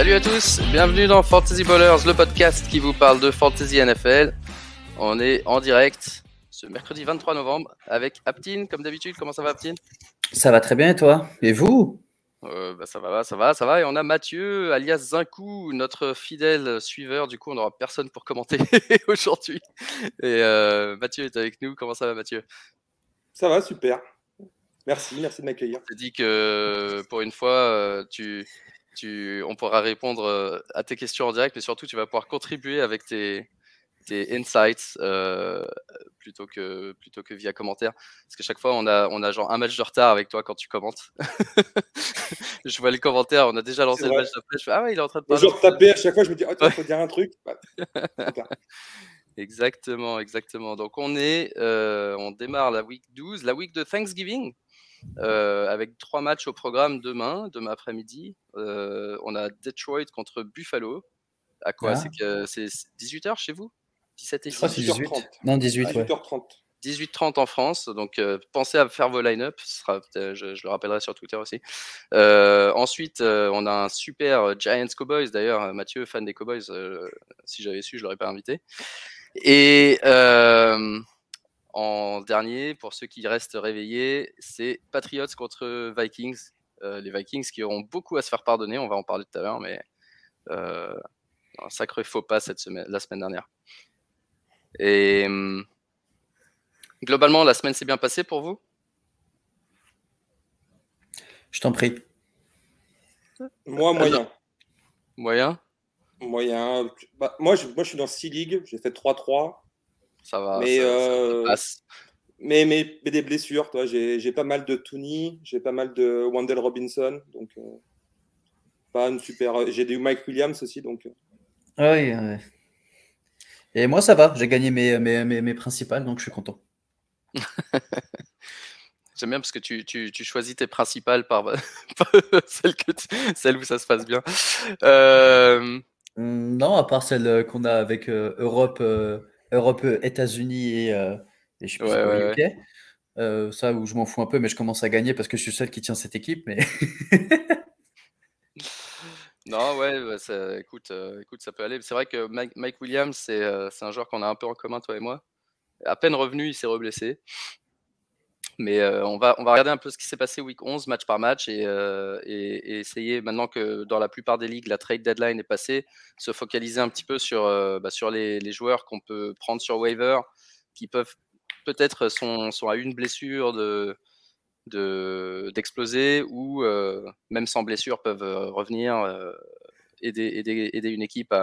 Salut à tous, bienvenue dans Fantasy Ballers, le podcast qui vous parle de Fantasy NFL. On est en direct ce mercredi 23 novembre avec Aptine, comme d'habitude. Comment ça va, Aptine? Ça va très bien et toi? Et vous? Euh, bah, ça va, ça va, ça va. Et on a Mathieu, alias Zinkou, notre fidèle suiveur. Du coup, on n'aura personne pour commenter aujourd'hui. Et euh, Mathieu est avec nous. Comment ça va, Mathieu? Ça va, super. Merci, merci de m'accueillir. Je dit que pour une fois, euh, tu, tu, on pourra répondre à tes questions en direct, mais surtout, tu vas pouvoir contribuer avec tes, tes insights euh, plutôt, que, plutôt que via commentaire. Parce que chaque fois, on a, on a genre un match de retard avec toi quand tu commentes. je vois les commentaires, on a déjà lancé le match d'après. Je fais, ah ouais, il est en train de parler. Genre taper à chaque fois, je me dis, oh, il faut dire un truc. exactement, exactement. Donc, on est, euh, on démarre la week 12, la week de Thanksgiving. Euh, avec trois matchs au programme demain, demain après-midi. on a Detroit contre Buffalo. À quoi ah. C'est que c'est 18h chez vous? 17 et 18. Non, 18, 18h30. 18h30 en France, donc euh, pensez à faire vos line-up, je, je, le rappellerai sur Twitter aussi. Euh, ensuite, euh, on a un super Giants Cowboys, d'ailleurs, Mathieu, fan des Cowboys, si j'avais su, je l'aurais pas invité. Et en dernier, pour ceux qui restent réveillés, c'est Patriots contre Vikings. les Vikings qui auront beaucoup à se faire pardonner, on va en parler tout à l'heure, mais un sacré faux pas cette semaine, la semaine dernière. Et hum, globalement, la semaine s'est bien passée pour vous? Je t'en prie. Moi, moyen. Moyen? Moyen. Bah, moi, je, moi, je suis dans 6 ligues. J'ai fait 3-3. Ça va. Mais, euh, mais, mais, des blessures. J'ai pas mal de Tooney. J'ai pas mal de Wendell Robinson. Donc, euh, pas une super. J'ai du Mike Williams aussi. Donc. Euh. Ah oui, oui. Et moi, ça va. J'ai gagné mes, mes, mes, principales, donc je suis content. J'aime bien parce que tu, tu, tu, choisis tes principales par, celles, que celles, où ça se passe bien. Euh, non, à part celle qu'on a avec euh, Europe, Europe États-Unis et, et, je sais pas ça où je m'en fous un peu, mais je commence à gagner parce que je suis seul qui tient cette équipe. Mais Non, ouais, ça, écoute, euh, écoute, ça peut aller. C'est vrai que Mike, Williams, euh, c'est un joueur qu'on a un peu en commun, toi et moi. À peine revenu, il s'est reblessé. Mais euh, on, va, on va regarder un peu ce qui s'est passé week 11, match par match, et, et, essayer, maintenant que dans la plupart des ligues, la trade deadline est passée, se focaliser un petit peu sur, bah, sur les, les joueurs qu'on peut prendre sur waiver, qui peuvent peut-être sont, sont à une blessure de, d'exploser ou euh, même sans blessure peuvent euh, revenir euh, aider, aider, aider, une équipe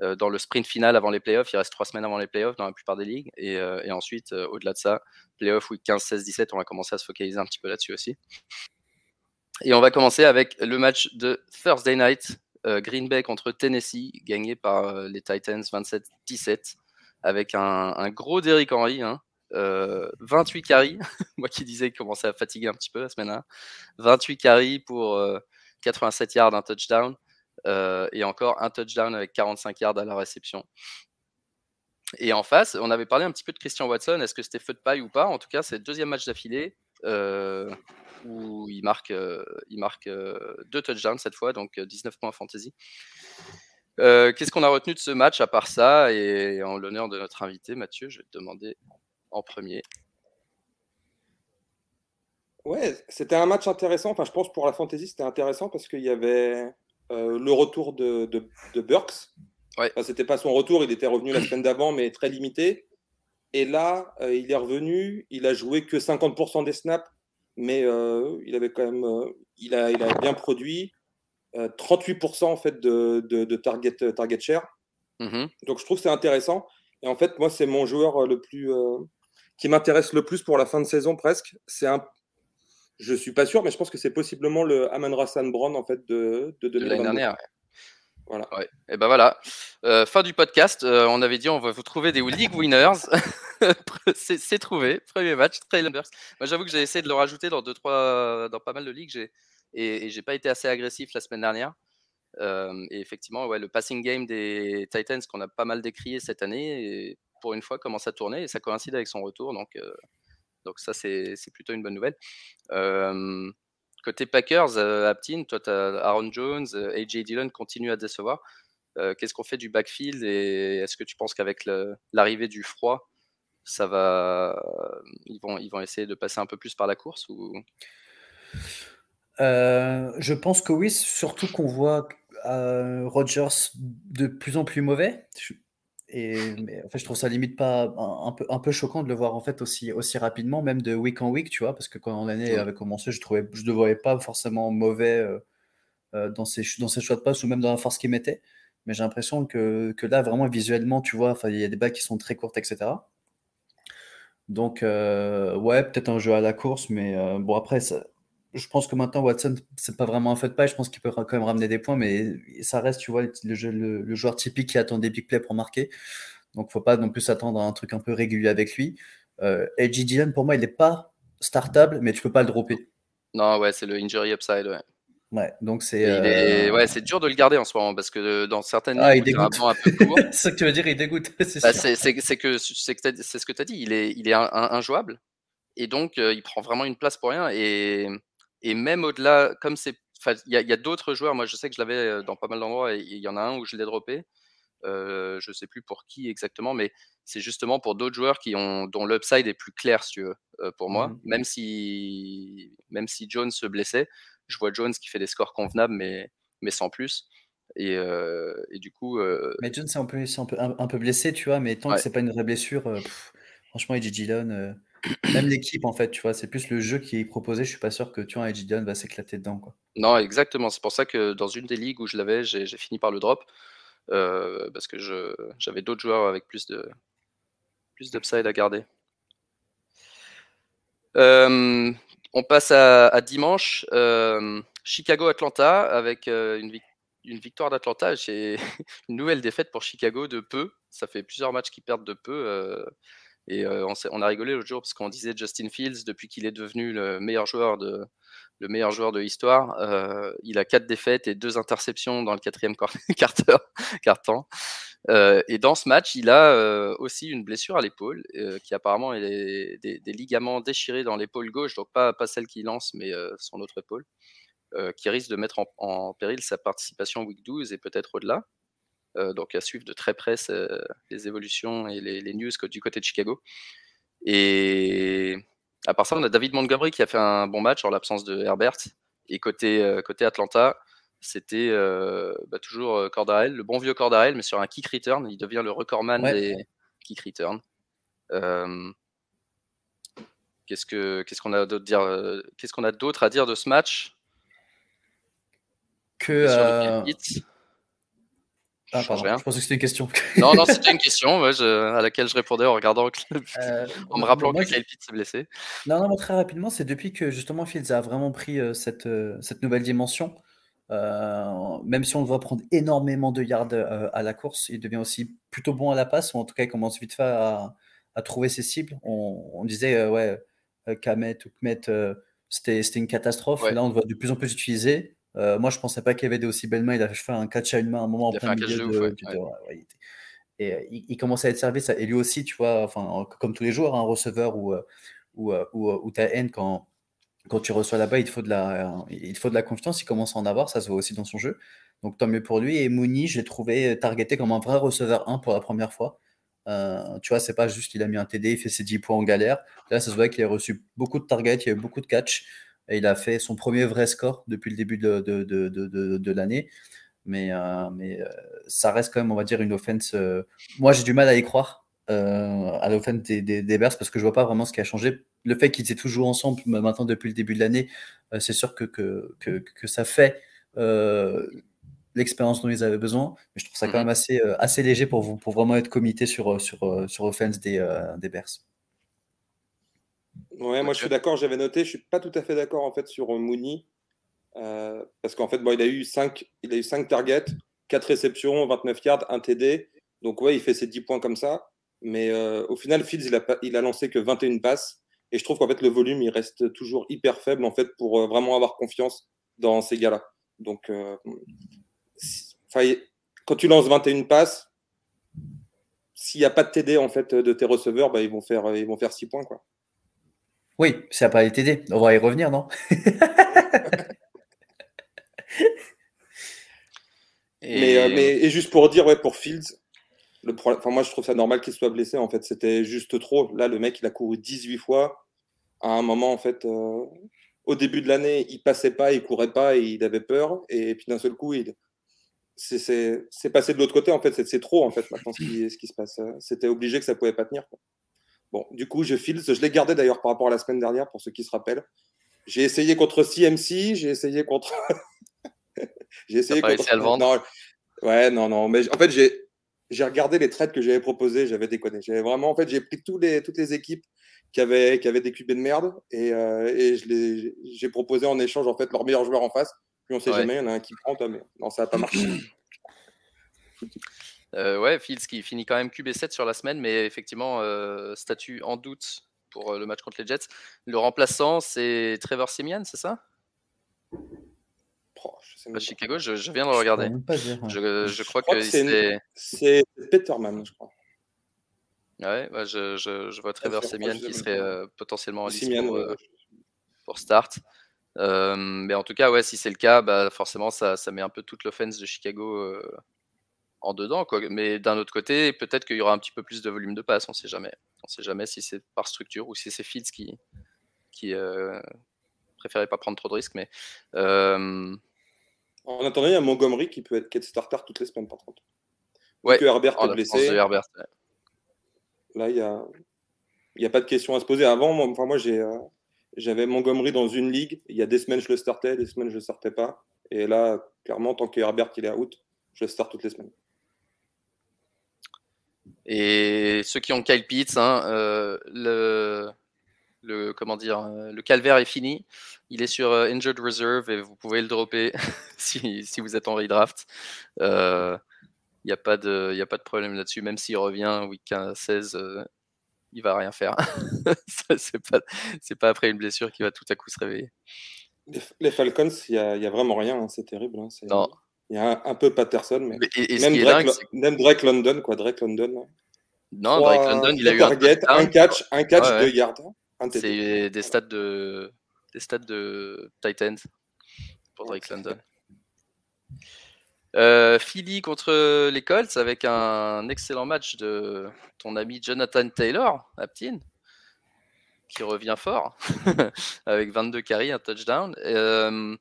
dans le sprint final avant les playoffs. Il reste trois semaines avant les playoffs dans la plupart des ligues. Et, et ensuite, au-delà de ça, playoffs week 15, 16, 17, on va commencer à se focaliser un petit peu là-dessus aussi. Et on va commencer avec le match de Thursday night, Green Bay contre Tennessee, gagné par les Titans 27-17, avec un, gros Derrick Henry, hein, 28 euh, carries, moi qui disais qu'il commençait à fatiguer un petit peu la semaine là 28 carries pour 87 euh, yards, un touchdown, euh, et encore un touchdown avec 45 yards à la réception. Et en face, on avait parlé un petit peu de Christian Watson, est-ce que c'était feu de paille ou pas? En tout cas, c'est le deuxième match d'affilée où il marque, il marque deux touchdowns cette fois, donc 19 points fantasy. Qu'est-ce qu'on a retenu de ce match à part ça? Et en l'honneur de notre invité, Mathieu, je vais te demander en premier. Ouais, c'était un match intéressant. Enfin, je pense pour la fantasy, c'était intéressant parce qu'il y avait euh, le retour de, de, Burks. Ouais. Enfin, c'était pas son retour, il était revenu la semaine d'avant, mais très limité. Et là, euh, il est revenu. Il a joué que 50% des snaps, mais euh, il avait quand même, il a, il a bien produit. 38% en fait de, de, target, target share. Mm-hmm. Donc je trouve que c'est intéressant. Et en fait, moi, c'est mon joueur le plus, qui m'intéresse le plus pour la fin de saison presque. C'est un, je suis pas sûr, mais je pense que c'est possiblement le Amon Rassan Brown en fait de, de, l'année dernière. Voilà. Et ben voilà. Euh, fin du podcast. Euh, on avait dit on va vous trouver des league winners. c'est trouvé. Premier match, Trailers. Moi j'avoue que j'ai essayé de le rajouter dans deux trois, dans pas mal de ligues. Et, et j'ai pas été assez agressif la semaine dernière. Euh, et effectivement, ouais, le passing game des Titans qu'on a pas mal décrié cette année. Et pour une fois, commence à tourner et ça coïncide avec son retour. Donc, donc ça, c'est plutôt une bonne nouvelle. côté Packers, Aptin, toi, tu Aaron Jones, AJ Dillon continue à décevoir. Qu'est-ce qu'on fait du backfield et est-ce que tu penses qu'avec l'arrivée du froid, ça va, ils vont, ils vont essayer de passer un peu plus par la course ou? Je pense que oui, surtout qu'on voit Rogers de plus en plus mauvais. Et en fait, je trouve ça limite pas un, peu, un peu choquant de le voir en fait aussi, aussi rapidement, même de week en week, tu vois, parce que quand l'année avait commencé, je trouvais, je ne le voyais pas forcément mauvais euh, euh, dans, ses, dans ses choix de passe ou même dans la force qu'il mettait. Mais j'ai l'impression que, que, là, vraiment visuellement, tu vois, il y a des bacs qui sont très courtes, etc. Donc, euh, ouais, peut-être un jeu à la course, mais bon, après, ça, je pense que maintenant Watson, c'est pas vraiment un feu de paille. Je pense qu'il peut quand même ramener des points, mais ça reste, tu vois, le, joueur typique qui attend des big plays pour marquer. Donc, faut pas non plus s'attendre à un truc un peu régulier avec lui. Euh, pour moi, il n'est pas startable, mais tu peux pas le dropper. Non, ouais, c'est le injury upside, ouais. Ouais, donc c'est. Euh, ouais, c'est dur de le garder en ce moment parce que dans certaines ah, il dégoûte. Un peu court. c'est ça que tu veux dire, il dégoûte. c'est bah, que c'est ce que tu as dit, il est, il est injouable et donc euh, il prend vraiment une place pour rien et et même au-delà, comme c'est. Il y a, d'autres joueurs, moi je sais que je l'avais dans pas mal d'endroits et il y en a un où je l'ai droppé. je ne sais plus pour qui exactement, mais c'est justement pour d'autres joueurs qui ont, dont l'upside est plus clair, si tu veux, pour moi. Mmh même, si, même si Jones se blessait, je vois Jones qui fait des scores convenables, mais, mais sans plus. Et, et du coup. Mais Jones est un peu, un peu, un, peu blessé, tu vois, mais tant que c'est pas une vraie blessure, franchement, il Dillon. Même l'équipe, en fait, tu vois, c'est plus le jeu qui est proposé. Je suis pas sûr que tu vois, Edgidion va s'éclater dedans. Quoi. Non, exactement. C'est pour ça que dans une des ligues où je l'avais, j'ai, fini par le drop. Euh, parce que j'avais d'autres joueurs avec plus de plus d'upside à garder. Euh, on passe à, dimanche. Euh, Chicago-Atlanta avec une, une, victoire d'Atlanta. J'ai une nouvelle défaite pour Chicago de peu. Ça fait plusieurs matchs qui perdent de peu. Et on, a rigolé l'autre jour parce qu'on disait Justin Fields, depuis qu'il est devenu le meilleur joueur de, l'histoire, il a quatre défaites et deux interceptions dans le quatrième quart-temps. et dans ce match, il a aussi une blessure à l'épaule, qui apparemment est des, ligaments déchirés dans l'épaule gauche, donc pas, pas celle qui lance, mais son autre épaule, qui risque de mettre en, en, péril sa participation week 12 et peut-être au-delà. Euh, donc à suivre de très près les évolutions et les, news du côté de Chicago. Et à part ça, on a David Montgomery qui a fait un bon match en l'absence de Herbert. Et côté, euh, côté Atlanta, c'était euh, bah, toujours Cordarel, le bon vieux Cordarel, mais sur un kick return. Il devient le recordman des kick return. qu'est-ce que qu'est-ce qu'on a d'autre dire Qu'est-ce qu'on a d'autre à dire de ce match? Que ah, pardon, je pensais que c'était une question. non, non, c'était une question à laquelle je répondais en regardant, euh, en me rappelant que Kyle Pitts s'est blessé. Non, non, très rapidement, c'est depuis que justement Fields a vraiment pris euh, cette, euh, cette nouvelle dimension. même si on le voit prendre énormément de yards à la course, il devient aussi plutôt bon à la passe, ou en tout cas, il commence vite fait à, à trouver ses cibles. On, disait, ouais, Kamet ou Kmet, c'était une catastrophe. Là, on le voit de plus en plus utilisé. Euh, moi, je pensais pas qu'il y avait des aussi belles mains. Il a fait un catch à une main à un moment en plein milieu de, et euh, il, commençait à être servi. Ça. Et lui aussi, tu vois, enfin, comme tous les joueurs, un receveur ou, euh, ou, ou, ou ta haine quand, quand tu reçois là-bas, il faut de la, il faut de la confiance. Il commence à en avoir, ça se voit aussi dans son jeu. Donc tant mieux pour lui. Et Mooney, je l'ai trouvé targeté comme un vrai receveur 1 pour la première fois. tu vois, c'est pas juste il a mis un TD, il fait ses 10 points en galère. Là, ça se voit qu'il a reçu beaucoup de targets, il y a eu beaucoup de catch. Et il a fait son premier vrai score depuis le début de, de, de, de l'année. Mais, euh, mais euh, ça reste quand même, on va dire, une offense. Euh, moi, j'ai du mal à y croire à l'offense des, des, des, Bears parce que je vois pas vraiment ce qui a changé. Le fait qu'ils étaient toujours ensemble maintenant depuis le début de l'année, c'est sûr que, que, que, que, ça fait l'expérience dont ils avaient besoin. Mais je trouve ça quand mhm. même assez, assez léger pour, pour vraiment être comité sur, sur, sur offense des, des Bears. Ouais, moi je suis d'accord, j'avais noté, je suis pas tout à fait d'accord en fait sur euh, Mooney. Euh, parce qu'en fait, bon, il a eu 5 il a eu cinq targets, 4 réceptions, 29 yards, 1 TD. Donc ouais, il fait ses 10 points comme ça. Mais euh, au final, Fields, il a, il a lancé que 21 passes. Et je trouve qu'en fait, le volume, il reste toujours hyper faible en fait pour vraiment avoir confiance dans ces gars-là. Donc, quand tu lances 21 passes, s'il n'y a pas de TD en fait de tes receveurs, bah, ils, vont faire, ils vont faire 6 points. Quoi. Oui, ça n'a pas été aidé. On va y revenir, non? Et... Euh, mais, et juste pour dire, ouais, pour Fields, le problème, moi je trouve ça normal qu'il soit blessé. En fait, c'était juste trop. Là, le mec, il a couru 18 fois. À un moment, en fait, euh, au début de l'année, il passait pas, il courait pas, et il avait peur. Et, puis d'un seul coup, il, c'est passé de l'autre côté en fait c'est trop en fait maintenant ce qui, ce qui se passe c'était obligé que ça pouvait pas tenir. Bon, du coup, je file. Je l'ai gardé d'ailleurs par rapport à la semaine dernière, pour ceux qui se rappellent. J'ai essayé contre CMC, j'ai essayé contre. j'ai essayé contre. À le vendre. Non, ouais, non, non. Mais en fait, j'ai regardé les trades que j'avais proposés, j'avais déconné. J'avais vraiment, en fait, j'ai pris tous les, toutes les équipes qui avaient, qui avaient des QB de merde et, euh, et j'ai proposé en échange en fait leur meilleur joueur en face. Puis on sait jamais, il y en a un qui prend, mais non, ça n'a pas marché. Euh, ouais, Fields qui finit quand même QB7 sur la semaine, mais effectivement, euh, statut en doute pour euh, le match contre les Jets. Le remplaçant, c'est Trevor Simeon, c'est ça? Oh, je Chicago, je, viens de regarder. Je, je, crois, que, c'est Peterman, je crois. Ouais, je, je, vois Trevor Simeon qui serait potentiellement en liste pour, pour, start. mais en tout cas, ouais, si c'est le cas, bah, forcément, ça, ça met un peu toute l'offense de Chicago en dedans. Quoi. Mais d'un autre côté, peut-être qu'il y aura un petit peu plus de volume de passe, on sait jamais. On sait jamais si c'est par structure ou si c'est Fields qui, qui euh, préférait pas prendre trop de risques. Mais, euh, En attendant, il y a Montgomery qui peut être qui starter toutes les semaines, par contre. Ouais, que Herbert est blessé. Herbert, Là, il n'y a... y a pas de question à se poser. Avant, moi, enfin, moi j'ai, euh, j'avais Montgomery dans une ligue. Il y a des semaines, je le startais, des semaines, je ne le startais pas. Et là, clairement, tant que Herbert il est out, je le start toutes les semaines. Et ceux qui ont Kyle Pitts, hein, euh, le, le, comment dire, euh, le calvaire est fini. Il est sur euh, Injured Reserve et vous pouvez le dropper si, si, vous êtes en redraft. Il n'y a, pas de, a pas de problème là-dessus. Même s'il revient week 16, il va rien faire. c'est pas, pas après une blessure qu'il va tout à coup se réveiller. Les, Falcons, il n'y a, a, vraiment rien. Hein, c'est terrible. Hein, non. Il y a un, peu Patterson, mais, même, Drake, même, Drake, London, quoi, Drake London. Non, Drake London, il a eu un, un catch, un catch de yards. C'est des stats de des stats de Titans pour Drake London. Euh, Philly contre les Colts avec un excellent match de ton ami Jonathan Taylor, Aptin, qui revient fort avec 22 carries, un touchdown. Euh,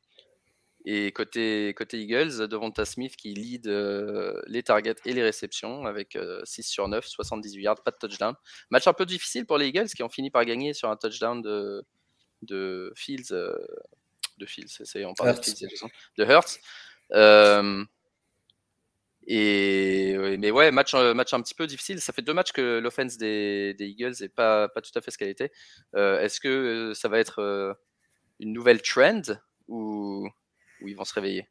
et côté, côté Eagles, Devonta Smith qui lead euh, les targets et les réceptions avec 6 euh, sur 9, 78 yards, pas de touchdown. Match un peu difficile pour les Eagles qui ont fini par gagner sur un touchdown de, de Fields. Euh, de Fields, c'est, on parle de Fields, de Hurts. et, mais ouais, match, match un petit peu difficile. Ça fait deux matchs que l'offense des, des Eagles n'est pas, pas tout à fait ce qu'elle était. est-ce que ça va être une nouvelle trend ou ils vont se réveiller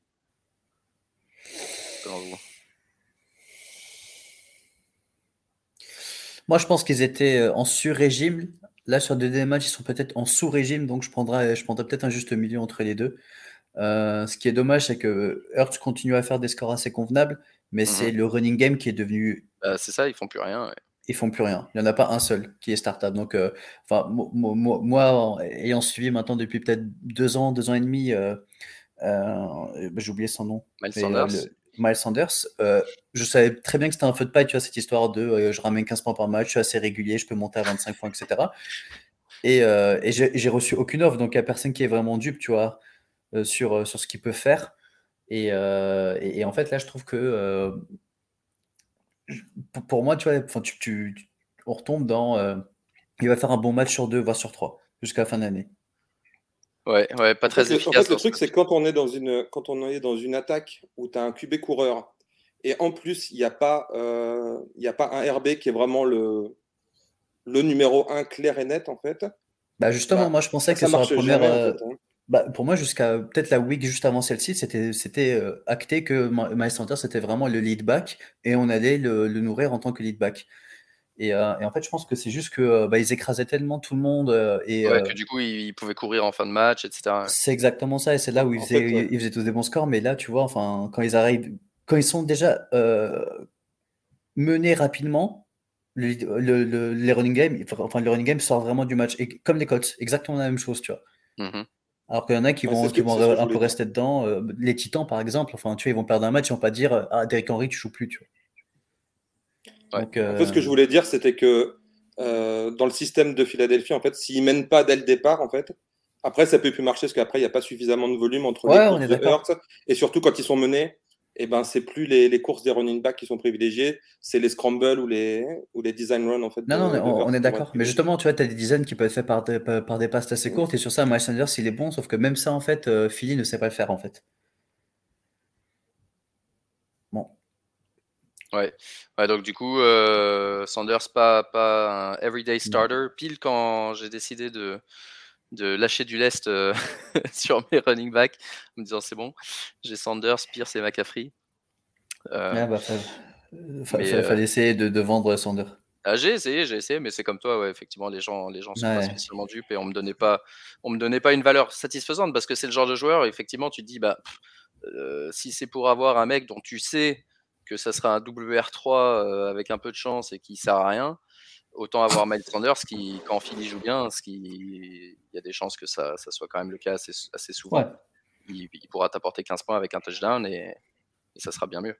Moi, je pense qu'ils étaient euh, en sur-régime. Là, sur des matchs, ils sont peut-être en sous-régime, donc je prendrais, je prendrais peut-être un juste milieu entre les deux. Euh, ce qui est dommage, c'est que Hurts continue à faire des scores assez convenables, mais c'est mhm. le running game qui est devenu. Bah, c'est ça, ils font plus rien. Ils font plus rien. Il n'y en a pas un seul qui est startable. Donc, euh, enfin, moi, ayant suivi maintenant depuis peut-être deux ans, deux ans et demi, euh, j'ai oublié son nom. Miles Sanders. Miles Sanders. Euh, je savais très bien que c'était un feu de paille, tu vois, cette histoire de euh, je ramène 15 points par match, je suis assez régulier, je peux monter à 25 points, etc. Et, et j'ai reçu aucune offre, donc il n'y a personne qui est vraiment dupe, tu vois, sur, sur ce qu'il peut faire. Et, et, en fait, là, je trouve que pour, moi, tu vois, tu, tu, on retombe dans il va faire un bon match sur deux, voire sur trois, jusqu'à la fin de l'année. Ouais, ouais, pas très efficace. En fait, le truc, c'est quand on est dans une, quand on est dans une attaque où tu as un QB coureur et en plus, il n'y a, pas, euh, a pas un RB qui est vraiment le, le numéro 1 clair et net, en fait. Bah justement, bah, moi, je pensais que sur la première. Euh, hein. bah, pour moi, jusqu'à peut-être la week juste avant celle-ci, c'était, c'était euh, acté que Miles Sanders c'était vraiment le lead back et on allait le, le nourrir en tant que lead back. Euh, et, en fait, je pense que c'est juste que euh, bah, ils écrasaient tellement tout le monde. Euh, et, que du coup, ils, pouvaient courir en fin de match, etc. C'est exactement ça. Et c'est là où ils faisaient, tous des bons scores. Mais là, tu vois, enfin, quand ils arrivent, quand ils sont déjà menés rapidement, le, les running game, enfin, le running game sort vraiment du match. Et comme les Colts, exactement la même chose, tu vois. Mmh Alors qu'il y en a qui vont, qui vont un peu rester dedans. Euh, les Titans, par exemple, enfin, tu vois, ils vont perdre un match, ils vont pas dire Ah, Derrick Henry, tu joues plus. Tu vois. Un peu ce que je voulais dire, c'était que dans le système de Philadelphie, en fait, s'ils mènent pas dès le départ, en fait, après, ça peut plus marcher parce qu'après, il n'y a pas suffisamment de volume entre les courses de Et surtout, quand ils sont menés, eh ben, c'est plus les, courses des running backs qui sont privilégiées, c'est les scrambles ou les, ou les design runs. En fait, non, non, on, est d'accord. Mais justement, tu vois, tu as des designs qui peuvent être faits par des, par des passes assez courtes. Et sur ça, Miles Sanders, il est bon. Sauf que même ça, en fait, euh, Philly ne sait pas le faire, en fait. Bon. Ouais. ouais donc, du coup, euh, Sanders, pas, pas un everyday starter. Pile quand j'ai décidé de de lâcher du lest euh, sur mes running backs en me disant c'est bon, j'ai Sanders, Pierce et McCaffrey. Euh, bah, euh, fallait essayer de, vendre Sanders. Ah, j'ai essayé, j'ai essayé, mais c'est comme toi, ouais, effectivement, les gens, les gens sont pas spécialement dupes et on me donnait pas, on me donnait pas une valeur satisfaisante parce que c'est le genre de joueur, effectivement, tu te dis, bah, si c'est pour avoir un mec dont tu sais que ça sera un WR3 avec un peu de chance et qui sert à rien, autant avoir Miles Sanders qui, quand Philly joue bien, ce qui, il y a des chances que ça, ça, soit quand même le cas assez, assez souvent. Il, pourra t'apporter 15 points avec un touchdown et, ça sera bien mieux.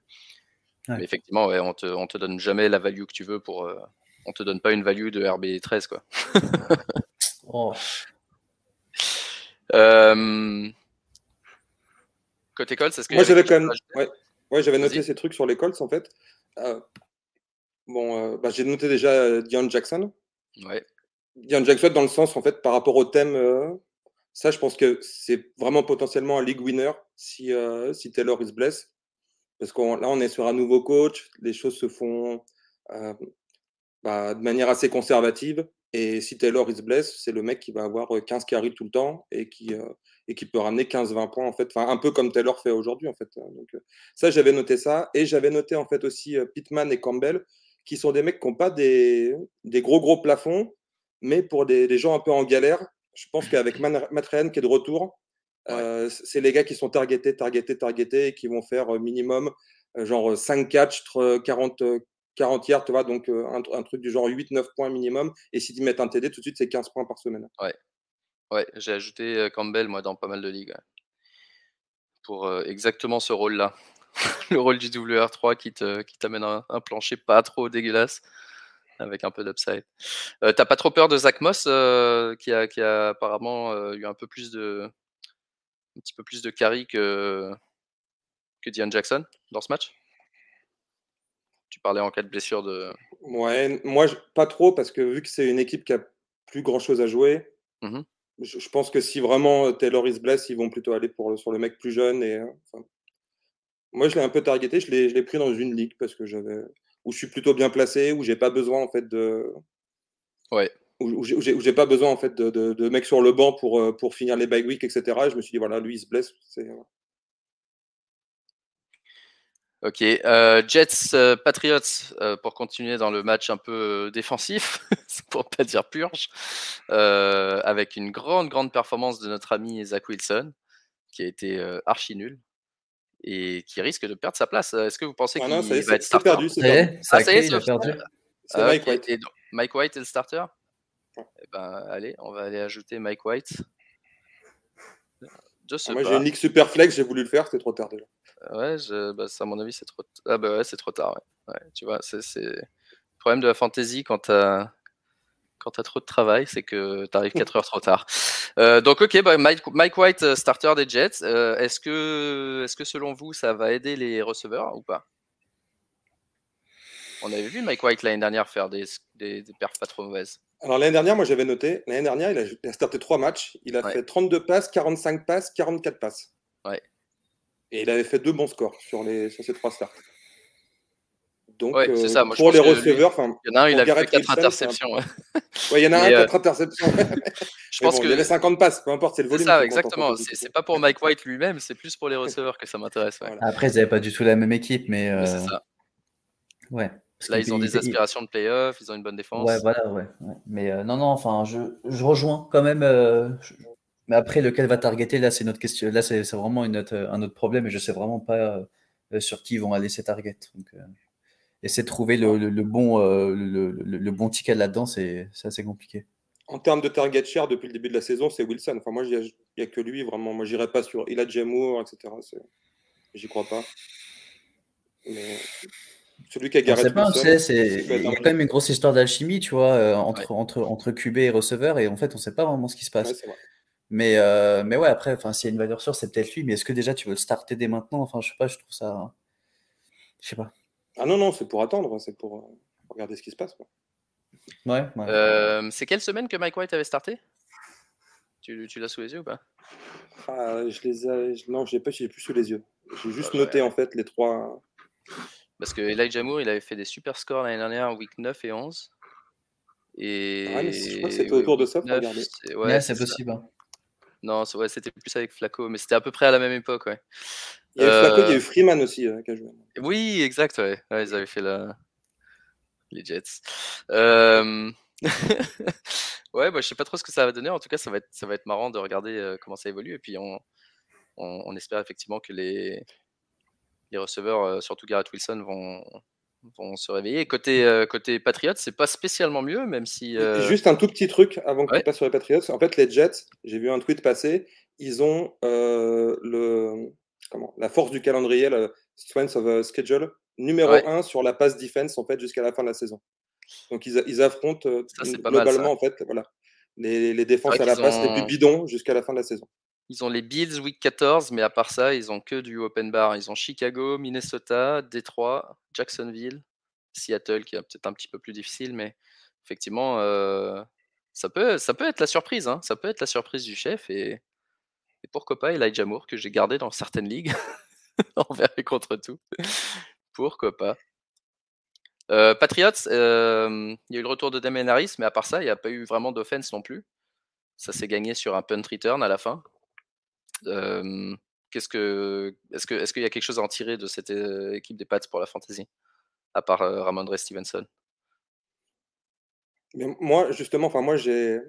Mais effectivement, ouais, on te, on te donne jamais la value que tu veux pour. Euh, on te donne pas une value de RB13 quoi. oh. euh, côté Colts, est-ce que moi j'avais quand même, ouais, ouais j'avais noté ces trucs sur les Colts en fait. Euh, Bon, euh, bah, j'ai noté déjà euh, Dion Jackson. Ouais. Dion Jackson dans le sens, en fait, par rapport au thème, euh, ça, je pense que c'est vraiment potentiellement un league winner si, si Taylor is blessed. Parce que là, on est sur un nouveau coach, les choses se font bah, de manière assez conservative. Et si Taylor is blessed, c'est le mec qui va avoir 15 carries tout le temps et qui, et qui peut ramener 15-20 points, en fait. Enfin, un peu comme Taylor fait aujourd'hui, en fait. Donc, ça, j'avais noté ça. Et j'avais noté, en fait, aussi Pittman et Campbell qui sont des mecs qui n'ont pas des, des, gros, gros plafonds, mais pour des, des, gens un peu en galère, je pense qu'avec Matrayan qui est de retour, euh, c'est les gars qui sont targetés, targetés, targetés et qui vont faire euh, minimum euh, genre 5 catch, 40, 40 yards, tu vois, donc un, un, truc du genre 8-9 points minimum. Et si tu mets un TD, tout de suite, c'est 15 points par semaine. Ouais, ouais j'ai ajouté Campbell, moi, dans pas mal de ligues. Pour exactement ce rôle-là. le rôle du WR3 qui te, qui t'amène un, un, plancher pas trop dégueulasse avec un peu d'upside. Euh, t'as pas trop peur de Zach Moss euh, qui, a, qui a apparemment euh, eu un peu plus de un petit peu plus de carry que que Dion Jackson dans ce match? Tu parlais en cas de blessure de. Ouais, moi pas trop parce que vu que c'est une équipe qui a plus grand chose à jouer. Mmh je, pense que si vraiment Taylor is blessed, ils vont plutôt aller pour, sur le mec plus jeune et moi, je l'ai un peu targeté. Je l'ai pris dans une ligue parce que j'avais où je suis plutôt bien placé, où j'ai pas besoin en fait de. Ouais. Où, j'ai pas besoin en fait de, de, mecs sur le banc pour, euh, pour finir les bye week, etc. Et je me suis dit voilà, lui il se blesse. Ok, euh, Jets euh, Patriots pour continuer dans le match un peu défensif, pour pas dire purge, avec une grande grande performance de notre ami Zach Wilson, qui a été archi nul et qui risque de perdre sa place. Est-ce que vous pensez ah qu'il va être starter perdu, c'est perdu. Ah, ça y est, il a perdu. C'est Mike White. Mike White est le starter? Eh ben, Allez, on va aller ajouter Mike White. Moi, j'ai une ligue super flex, j'ai voulu le faire, c'était trop tard déjà. Ouais, je, bah, à mon avis, c'est trop, ah, bah ouais, c'est trop tard. Ouais. ouais tu vois, c'est le problème de la fantasy quand tu as quand trop de travail, c'est que tu arrives 4 heures trop tard. Euh, donc, ok, bah, Mike, White, euh, starter des Jets. Euh, est-ce, que, est que selon vous, ça va aider les receveurs ou pas? On avait vu Mike White l'année dernière faire des, des, perfs pas trop mauvaises. Alors, l'année dernière, moi j'avais noté, l'année dernière, il a, starté 3 matchs. Il a fait 32 passes, 45 passes, 44 passes. Ouais. Et il avait fait deux bons scores sur, les, sur ces 3 starts. Donc, c'est ça. pour les receveurs, il y en a un, il a fait 4 interceptions. Ouais. il y en a un, 4 interceptions. je pense que... Il y avait 50 passes, peu importe, c'est le volume. C'est ça, exactement. C'est pas pour Mike White lui-même, c'est plus pour les receveurs que ça m'intéresse. Après, ils n'avaient pas du tout la même équipe, mais. C'est ça. Ouais. Là, ils ont des aspirations de playoff, ils ont une bonne défense. Ouais, voilà, ouais. Mais non, non, enfin, je, je rejoins quand même. Mais après, lequel va targeter, là, c'est notre question. Là, c'est vraiment une autre, un autre problème et je sais vraiment pas sur qui ils vont aller ces targets. Donc, essayer de trouver le, le, bon, euh, le, le, bon ticket là-dedans, c'est assez compliqué. En termes de target share, depuis le début de la saison, c'est Wilson. Enfin, moi, Il n'y a que lui, vraiment. Moi, j'irai pas sur. Il a Jamour, etc. J'y crois pas. Mais celui qui a Garrett pas, Il y a quand même une grosse histoire d'alchimie, tu vois, euh, entre, entre, entre QB et receveur, et en fait, on ne sait pas vraiment ce qui se passe. mais, euh, mais ouais, après, s'il y a une valeur sûre, c'est peut-être lui. Mais est-ce que déjà tu veux le starter dès maintenant? Enfin, je sais pas, je trouve ça. Je sais pas. Ah non, non, c'est pour attendre, hein, c'est pour, euh, regarder ce qui se passe. Ouais. c'est quelle semaine que Mike White avait starté? Tu, tu l'as sous les yeux ou pas? Ah, je les ai... Non, je n'ai pas, plus sous les yeux. J'ai juste noté en fait les trois. Parce que Elijah Moore, il avait fait des super scores l'année dernière week 9 et 11. Et... Ah, mais je crois que c'était autour de ça pour regarder. Ouais, c'est possible. Hein. Non, ouais, c'était plus avec Flaco, mais c'était à peu près à la même époque. Ouais. Il y a eu Flaco, il y a eu euh, Freeman aussi euh, qui a joué. Oui, exact, ouais. ouais. Ils avaient fait la... les Jets. Euh... ouais, bah, je sais pas trop ce que ça va donner. En tout cas, ça va être, ça va être marrant de regarder euh, comment ça évolue. Et puis, on, on, on espère effectivement que les, les receveurs, euh, surtout Garrett Wilson, vont, vont se réveiller. côté, euh, côté Patriots, c'est pas spécialement mieux, même si. Euh, juste un tout petit truc avant que tu passes sur les Patriots. En fait, les Jets, j'ai vu un tweet passer, ils ont le, comment, la force du calendrier, le strength of schedule, numéro 1 sur la passe defense en fait, jusqu'à la fin de la saison. Donc ils, ils affrontent globalement en fait, voilà, les, les défenses à la passe les plus bidons jusqu'à la fin de la saison. Ils ont les Bills week 14, mais à part ça, ils ont que du open bar. Ils ont Chicago, Minnesota, Détroit, Jacksonville, Seattle, qui est peut-être un petit peu plus difficile, mais effectivement, euh, ça, peut, ça peut être la surprise. Hein. Ça peut être la surprise du chef. Et, pourquoi pas Elijah Moore, que j'ai gardé dans certaines ligues, envers et contre tout. pourquoi pas euh, Patriots, euh, il y a eu le retour de Damien Harris, mais à part ça, il n'y a pas eu vraiment d'offense non plus. Ça s'est gagné sur un punt return à la fin qu'est-ce que, est-ce que, est-ce qu'il y a quelque chose à en tirer de cette équipe des Pats pour la fantasy, à part Ramondre Stevenson Mais moi, justement, enfin moi j'ai,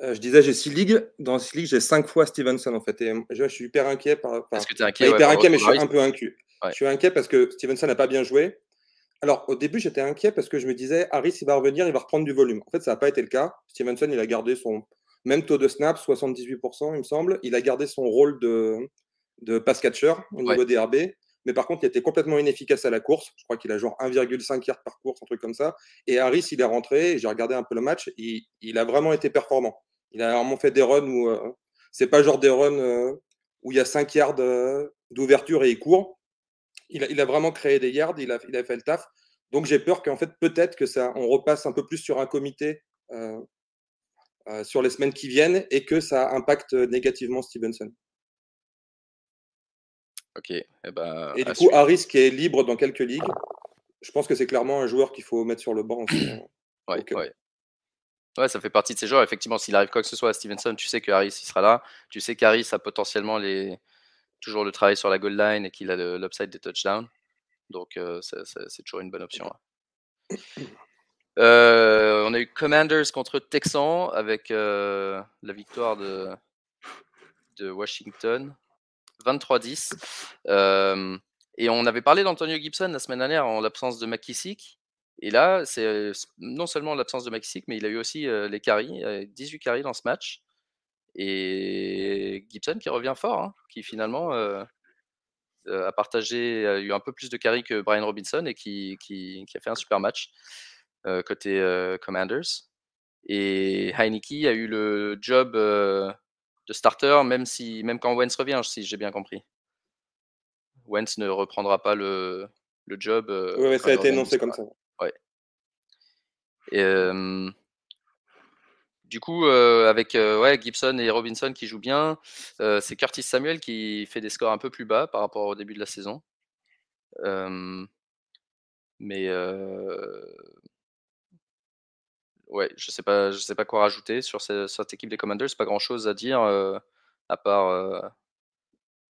je disais j'ai six ligues. Dans six ligues, j'ai cinq fois Stevenson en fait. Et je, suis hyper inquiet par. Est-ce que tu es inquiet Hyper inquiet, mais je suis un peu inquiet. Je suis inquiet parce que Stevenson n'a pas bien joué. Alors, au début, j'étais inquiet parce que je me disais, Harris, il va revenir, il va reprendre du volume. En fait, ça n'a pas été le cas. Stevenson, il a gardé son, même taux de snap, 78%, il me semble. Il a gardé son rôle de, de pass catcher au niveau des RB. Mais par contre, il était complètement inefficace à la course. Je crois qu'il a genre 1,5 yards par course, un truc comme ça. Et Harris, il est rentré, j'ai regardé un peu le match, il, il, a vraiment été performant. Il a vraiment fait des runs où euh, c'est pas genre des runs euh, où il y a 5 yards euh, d'ouverture et il court. Il a, il a, vraiment créé des yards, il a, il a fait le taf. Donc j'ai peur qu'en fait, peut-être que ça, on repasse un peu plus sur un comité euh, sur les semaines qui viennent et que ça impacte négativement Stevenson. Ok. Et, eh ben, et du coup, Harris qui est libre dans quelques ligues, je pense que c'est clairement un joueur qu'il faut mettre sur le banc. ouais, ouais. ouais, ça fait partie de ces joueurs. Effectivement, s'il arrive quoi que ce soit à Stevenson, tu sais que Harris il sera là. Tu sais qu'Harris a potentiellement les... toujours le travail sur la goal line et qu'il a l'upside des touchdowns. Donc, euh, c'est toujours une bonne option. Euh, on a eu Commanders contre Texans avec euh, la victoire de, Washington, 23-10. Euh, et on avait parlé d'Antonio Gibson la semaine dernière en l'absence de McKissick. Et là, c'est non seulement l'absence de McKissick, mais il a eu aussi les carries, 18 carries dans ce match. Et Gibson qui revient fort, hein, qui finalement a partagé, a eu un peu plus de carries que Brian Robinson et qui a fait un super match. Euh, côté euh, Commanders. Et Heineke a eu le job euh, de starter, même, si, même quand Wentz revient, si j'ai bien compris. Wentz ne reprendra pas le, le job. oui, ça a été énoncé comme ça. Ouais. Et, du coup, avec ouais, Gibson et Robinson qui jouent bien, c'est Curtis Samuel qui fait des scores un peu plus bas par rapport au début de la saison. mais ouais, je sais pas, je sais pas quoi rajouter sur cette, équipe des Commanders. Pas grand chose à dire euh, à part euh,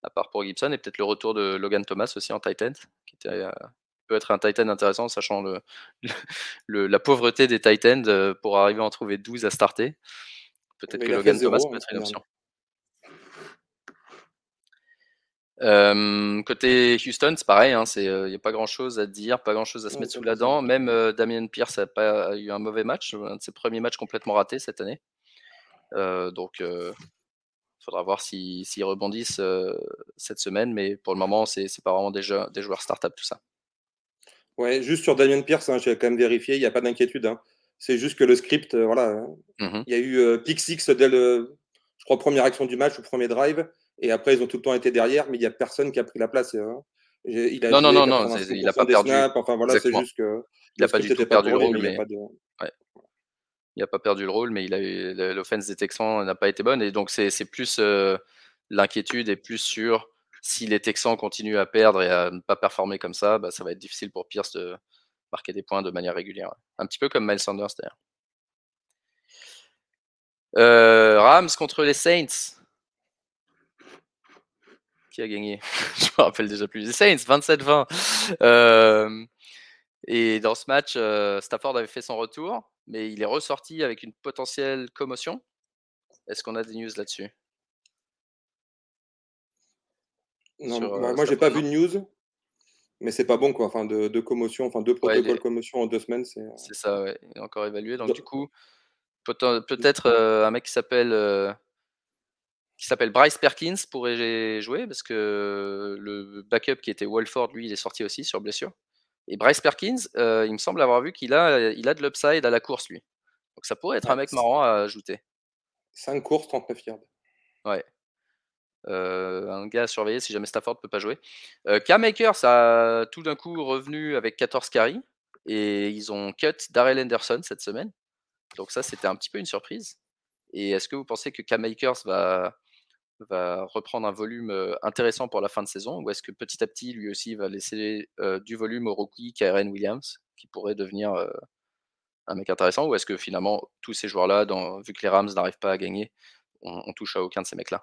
à part pour Gibson et peut-être le retour de Logan Thomas aussi en Titan, qui euh, peut être un Titan intéressant, sachant le, la pauvreté des Titans pour arriver à en trouver 12 à starter. Peut-être que Logan Thomas peut être une option côté Houston, c'est pareil, hein, il n'y a pas grand chose à dire, pas grand chose à se mettre sous la dent. Même Damien Pierce n'a pas eu un mauvais match, un de ses premiers matchs complètement ratés cette année. donc, faudra voir s'ils rebondissent cette semaine, mais pour le moment, c'est pas vraiment des, joueurs, des joueurs start-up tout ça. Ouais, juste sur Damien Pierce, hein, j'ai quand même vérifié, il n'y a pas d'inquiétude. Hein. C'est juste que le script, voilà. Mmh il y a eu pick six dès le, je crois, première action du match ou premier drive, et après ils ont tout le temps été derrière, mais il n'y a personne qui a pris la place. Hein. Il a non, non, non, non, il n'a pas perdu. enfin voilà, c'est juste que. Il n'a pas du tout perdu le rôle, mais. Il n'a pas perdu le rôle, mais l'offense des Texans n'a pas été bonne, et donc c'est plus l'inquiétude et plus sur si les Texans continuent à perdre et à ne pas performer comme ça, bah, ça va être difficile pour Pierce de marquer des points de manière régulière. Un petit peu comme Miles Sanders d'ailleurs. Euh, Rams contre les Saints. Qui a gagné Je me rappelle déjà plus. Les Saints, 27-20. Euh, et dans ce match, euh, Stafford avait fait son retour, mais il est ressorti avec une potentielle commotion. Est-ce qu'on a des news là-dessus? Non, bah, moi j'ai pas vu de news, mais c'est pas bon quoi. Enfin, de, commotion, enfin deux protocoles commotion en deux semaines, c'est. C'est ça, ouais. Il est encore évalué. Donc, du coup, Peut-être euh, un mec qui s'appelle euh, qui s'appelle Bryce Perkins pourrait jouer parce que le backup qui était Walford, lui, il est sorti aussi sur blessure. Et Bryce Perkins, euh, il me semble avoir vu qu'il a, il a de l'upside à la course, lui. Donc ça pourrait être un mec marrant à ajouter. 5 courses, 39 yards. Ouais. un gars à surveiller si jamais Stafford ne peut pas jouer. Cam Akers a tout d'un coup revenu avec 14 carries et ils ont cut Darrell Anderson cette semaine. Donc ça, c'était un petit peu une surprise. Et est-ce que vous pensez que Cam Akers va, va reprendre un volume intéressant pour la fin de saison ou est-ce que petit à petit, lui aussi, va laisser du volume au rookie Karen Williams, qui pourrait devenir un mec intéressant ou est-ce que finalement, tous ces joueurs-là, vu que les Rams n'arrivent pas à gagner, on, touche à aucun de ces mecs-là?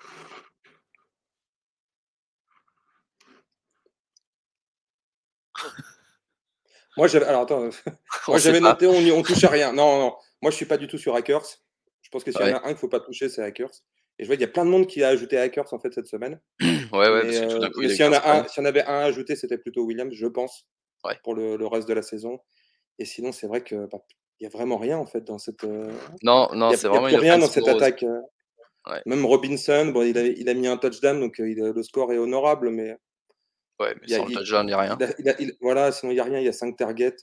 Moi, j'avais. Alors, attends. Moi, j'avais noté, on, on touche à rien. Non, non. Moi, je suis pas du tout sur Hackers. Je pense que s'il y en a un qu'il ne faut pas toucher, c'est Hackers. Et je vois qu'il y a plein de monde qui a ajouté Hackers en fait cette semaine. ouais, ouais, parce que tout d'un coup, s'il y, en a si avait un à ajouter, c'était plutôt Williams, je pense, pour le, reste de la saison. Et sinon, c'est vrai que bah, il n'y a vraiment rien en fait dans cette. Euh, non, non, c'est vraiment. Il a rien dans cette attaque. Euh. Même Robinson, bon, il, a, il a mis un touchdown, donc euh, il le score est honorable, mais. Ouais, mais sans le touchdown, il n'y a rien. voilà, sinon il n'y a rien. Il y a 5 targets.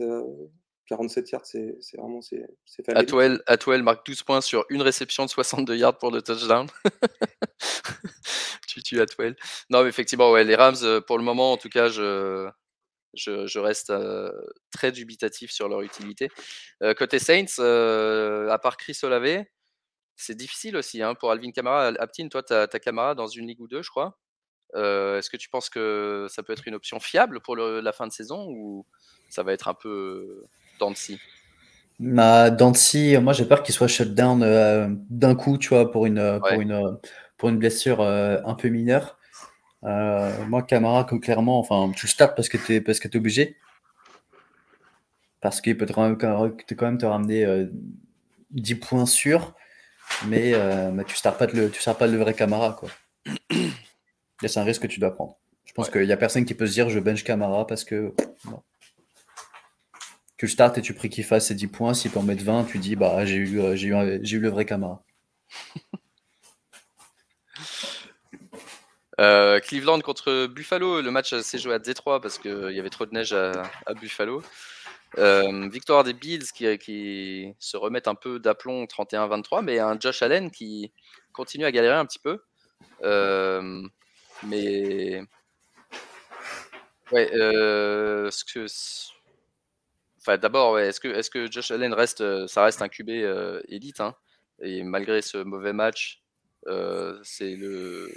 47 yards, c'est vraiment c'est Atwell, Atwell marque 12 points sur une réception de 62 yards pour le touchdown. tu tues Atwell. Non, mais effectivement, ouais, les Rams, euh, pour le moment, en tout cas, je, je, reste euh, très dubitatif sur leur utilité. Euh, côté Saints, à part Chris Olave, c'est difficile aussi hein, pour Alvin Kamara. Aptin, toi, tu as, Kamara dans une ligue ou deux, je crois. Est-ce que tu penses que ça peut être une option fiable pour la fin de saison ou ça va être un peu Dancy Ma Dancy, moi j'ai peur qu'il soit shut down euh, d'un coup, tu vois, pour une, pour une, pour une blessure euh, un peu mineure. Euh, moi, Camara, clairement, enfin, tu startes parce que tu es, parce que es obligé. Parce qu'il peut te, quand même te ramener 10 points sûrs, mais, mais tu ne pas, le, tu pas le vrai Camara. Quoi. c'est un risque que tu dois prendre. Je pense qu'il n'y a personne qui peut se dire je bench Camara parce que. Non tu startes et tu pries qu'il fasse ses 10 points. S'il peut en mettre 20, tu dis bah j'ai eu, euh, j'ai eu, j'ai eu le vrai Camara. Euh, Cleveland contre Buffalo, le match s'est joué à Détroit parce qu'il y avait trop de neige à, Buffalo. Euh, victoire des Bills qui, qui, se remettent un peu d'aplomb 31-23, mais un Josh Allen qui continue à galérer un petit peu. mais ouais, ce que Enfin, d'abord, est-ce que, Josh Allen reste, euh, ça reste un QB euh, élite hein, Et malgré ce mauvais match, euh, c'est le,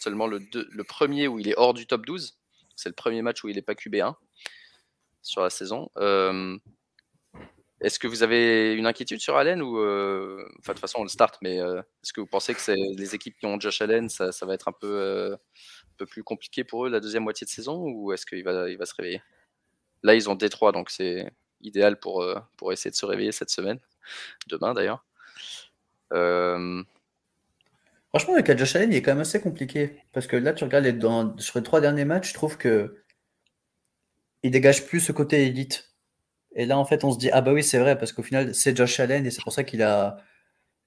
seulement le, le, premier où il est hors du top 12. C'est le premier match où il n'est pas QB1 sur la saison. est-ce que vous avez une inquiétude sur Allen ou enfin de toute façon on le start, mais est-ce que vous pensez que c'est les équipes qui ont Josh Allen, ça, ça va être un peu, un peu plus compliqué pour eux la deuxième moitié de saison ou est-ce qu'il va, il va se réveiller? Là ils ont Détroit donc c'est idéal pour, euh, pour essayer de se réveiller cette semaine, demain d'ailleurs. Euh, Franchement, avec Josh Allen, il est quand même assez compliqué. Parce que là, tu regardes dans, sur les trois derniers matchs, je trouve que il dégage plus ce côté élite. Et là, en fait, on se dit, ah bah oui, c'est vrai, parce qu'au final, c'est Josh Allen et c'est pour ça qu'il a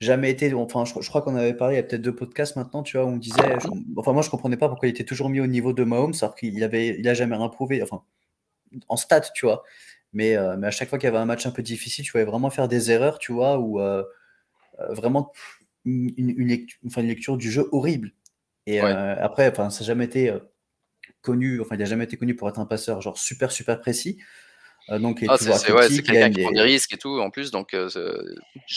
jamais été. Enfin, je, crois qu'on avait parlé il y a peut-être deux podcasts maintenant, tu vois, où on disait. enfin, moi, je comprenais pas pourquoi il était toujours mis au niveau de Mahomes, alors qu'il avait, il jamais rien prouvé. Enfin, en stats, tu vois. Mais, euh, mais à chaque fois qu'il y avait un match un peu difficile, tu pouvais vraiment faire des erreurs, tu vois, ou euh, euh, vraiment une, lecture, enfin, une lecture du jeu horrible. Et après, enfin, ça n'a jamais été connu, enfin, il n'a jamais été connu pour être un passeur genre super, super précis. donc, ah, c'est quelqu'un qui prend des risques et tout en plus, donc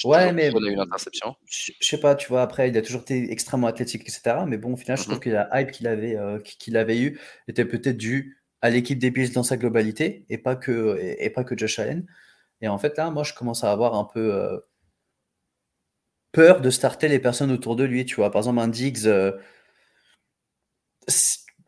ouais, mais une interception. Je sais pas, tu vois, après, il a toujours été extrêmement athlétique, etc. Mais bon, au final, je trouve mmh que la hype qu'il avait, qu'il avait eu était peut-être due à l'équipe des Bills dans sa globalité et pas que, et, pas que Josh Allen. Et en fait, là, moi, je commence à avoir un peu euh, peur de starter les personnes autour de lui. Tu vois, par exemple, un Diggs. Euh,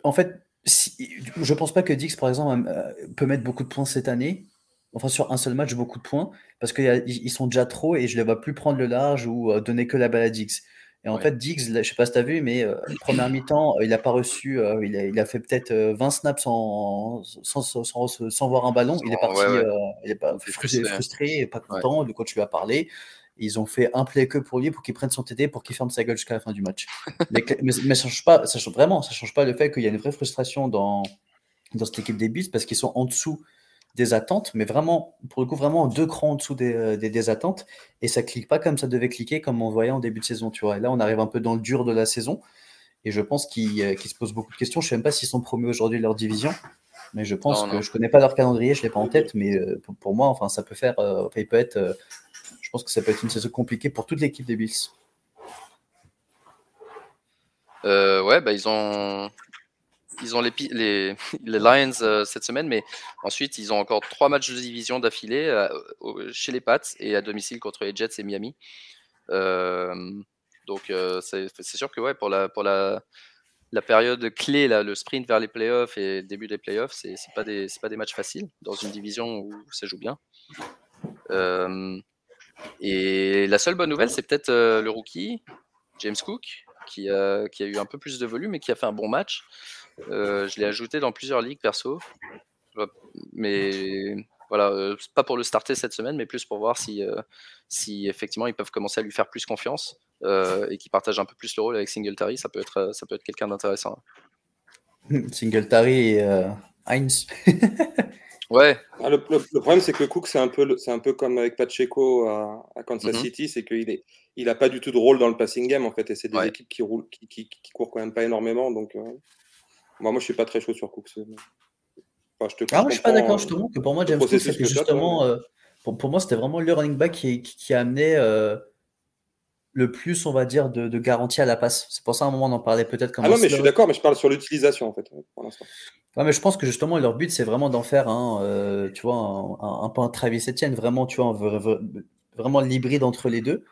en fait, je pense pas que Diggs, par exemple, euh, peut mettre beaucoup de points cette année. Enfin, sur un seul match, beaucoup de points. Parce qu'ils sont déjà trop et je ne les vois plus prendre le large ou donner que la balle à Diggs. Et en fait, Diggs, je sais pas si tu as vu, mais euh, première mi-temps, euh, il n'a pas reçu, euh, il, a, il, a, fait peut-être 20 snaps sans, sans, sans, sans, voir un ballon. Il est parti, il est pas, frustré, frustré, pas content. Le coach lui a parlé. Ils ont fait un play que pour lui pour qu'il prenne son TD pour qu'il ferme sa gueule jusqu'à la fin du match. mais, mais, ça change pas, ça change vraiment, ça change pas le fait qu'il y a une vraie frustration dans, dans cette équipe des Bills parce qu'ils sont en dessous des attentes, mais vraiment, pour le coup, vraiment deux crans en dessous euh, des, des, attentes. Et ça clique pas comme ça devait cliquer, comme on voyait en début de saison. Tu vois. Et là, on arrive un peu dans le dur de la saison. Et je pense qu'ils euh, se posent beaucoup de questions. Je sais même pas s'ils sont promus aujourd'hui de leur division. Mais je pense que je connais pas leur calendrier, je l'ai pas en tête. Mais euh, pour, moi, enfin, ça peut faire. il peut être. je pense que ça peut être une saison compliquée pour toute l'équipe des Bills. ouais, bah, ils ont ils ont les, Lions euh, cette semaine, mais ensuite ils ont encore trois matchs de division d'affilée euh, chez les Pats et à domicile contre les Jets et Miami. Euh, donc c'est sûr que pour la, période clé, le sprint vers les playoffs et le début des playoffs, c'est pas pas des matchs faciles dans une division où ça joue bien. et la seule bonne nouvelle, c'est peut-être le rookie James Cook qui a, qui a eu un peu plus de volume et qui a fait un bon match. Euh, je l'ai ajouté dans plusieurs ligues perso. Mais voilà, euh, pas pour le starter cette semaine, mais plus pour voir si, euh, si effectivement ils peuvent commencer à lui faire plus confiance et qu'il partage un peu plus le rôle avec Singletary. Ça peut être, ça peut être quelqu'un d'intéressant. Singletary et Heinz. ouais. Ah, le, problème, c'est que Cook, c'est un, peu, c'est un peu comme avec Pacheco à, Kansas mm-hmm. City, c'est qu'il est, il a pas du tout de rôle dans le passing game en fait, et c'est des équipes qui roulent, qui, qui, courent quand même pas énormément, donc. Moi, moi, je suis pas très chaud sur Cooks. Enfin, je te ah, moi, je suis pas d'accord, justement, que pour moi, James Cook, c'était justement. Euh, pour, moi, c'était vraiment le running back qui, qui a amené euh, le plus, on va dire, de, de, garantie à la passe. C'est pour ça, à un moment, on en parlait peut-être comme Ah non, mais je suis d'accord, mais je parle sur l'utilisation, en fait, pour l'instant. Ouais, mais je pense que justement, leur but, c'est vraiment d'en faire un, tu vois, un, un, peu un Travis Etienne, vraiment, tu vois, vraiment l'hybride entre les deux.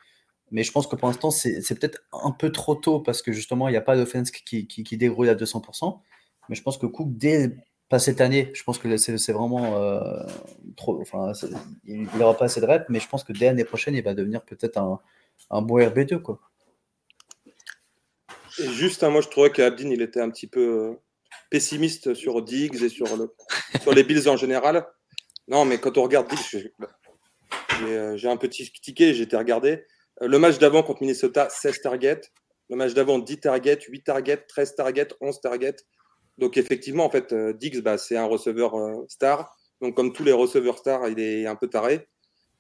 Mais je pense que pour l'instant, c'est peut-être un peu trop tôt parce que justement, il n'y a pas d'offense qui, qui, qui, dégrouille à 200%. Mais je pense que Cook, dès pas cette année, je pense que c'est vraiment euh, trop. Enfin, il n'aura pas assez de reps, mais je pense que dès l'année prochaine, il va devenir peut-être un, bon RB2. Quoi. Juste, hein, moi, je trouvais qu'Abdin, il était un petit peu euh, pessimiste sur Diggs et sur, sur les Bills en général. Non, mais quand on regarde Diggs, j'ai euh, un petit ticket, été regardé. Le match d'avant contre Minnesota, 16 targets. Le match d'avant, 10 targets, 8 targets, 13 targets, 11 targets. Donc effectivement, en fait, euh, Diggs, bah, c'est un receveur euh, star. Donc comme tous les receveurs stars, il est un peu taré.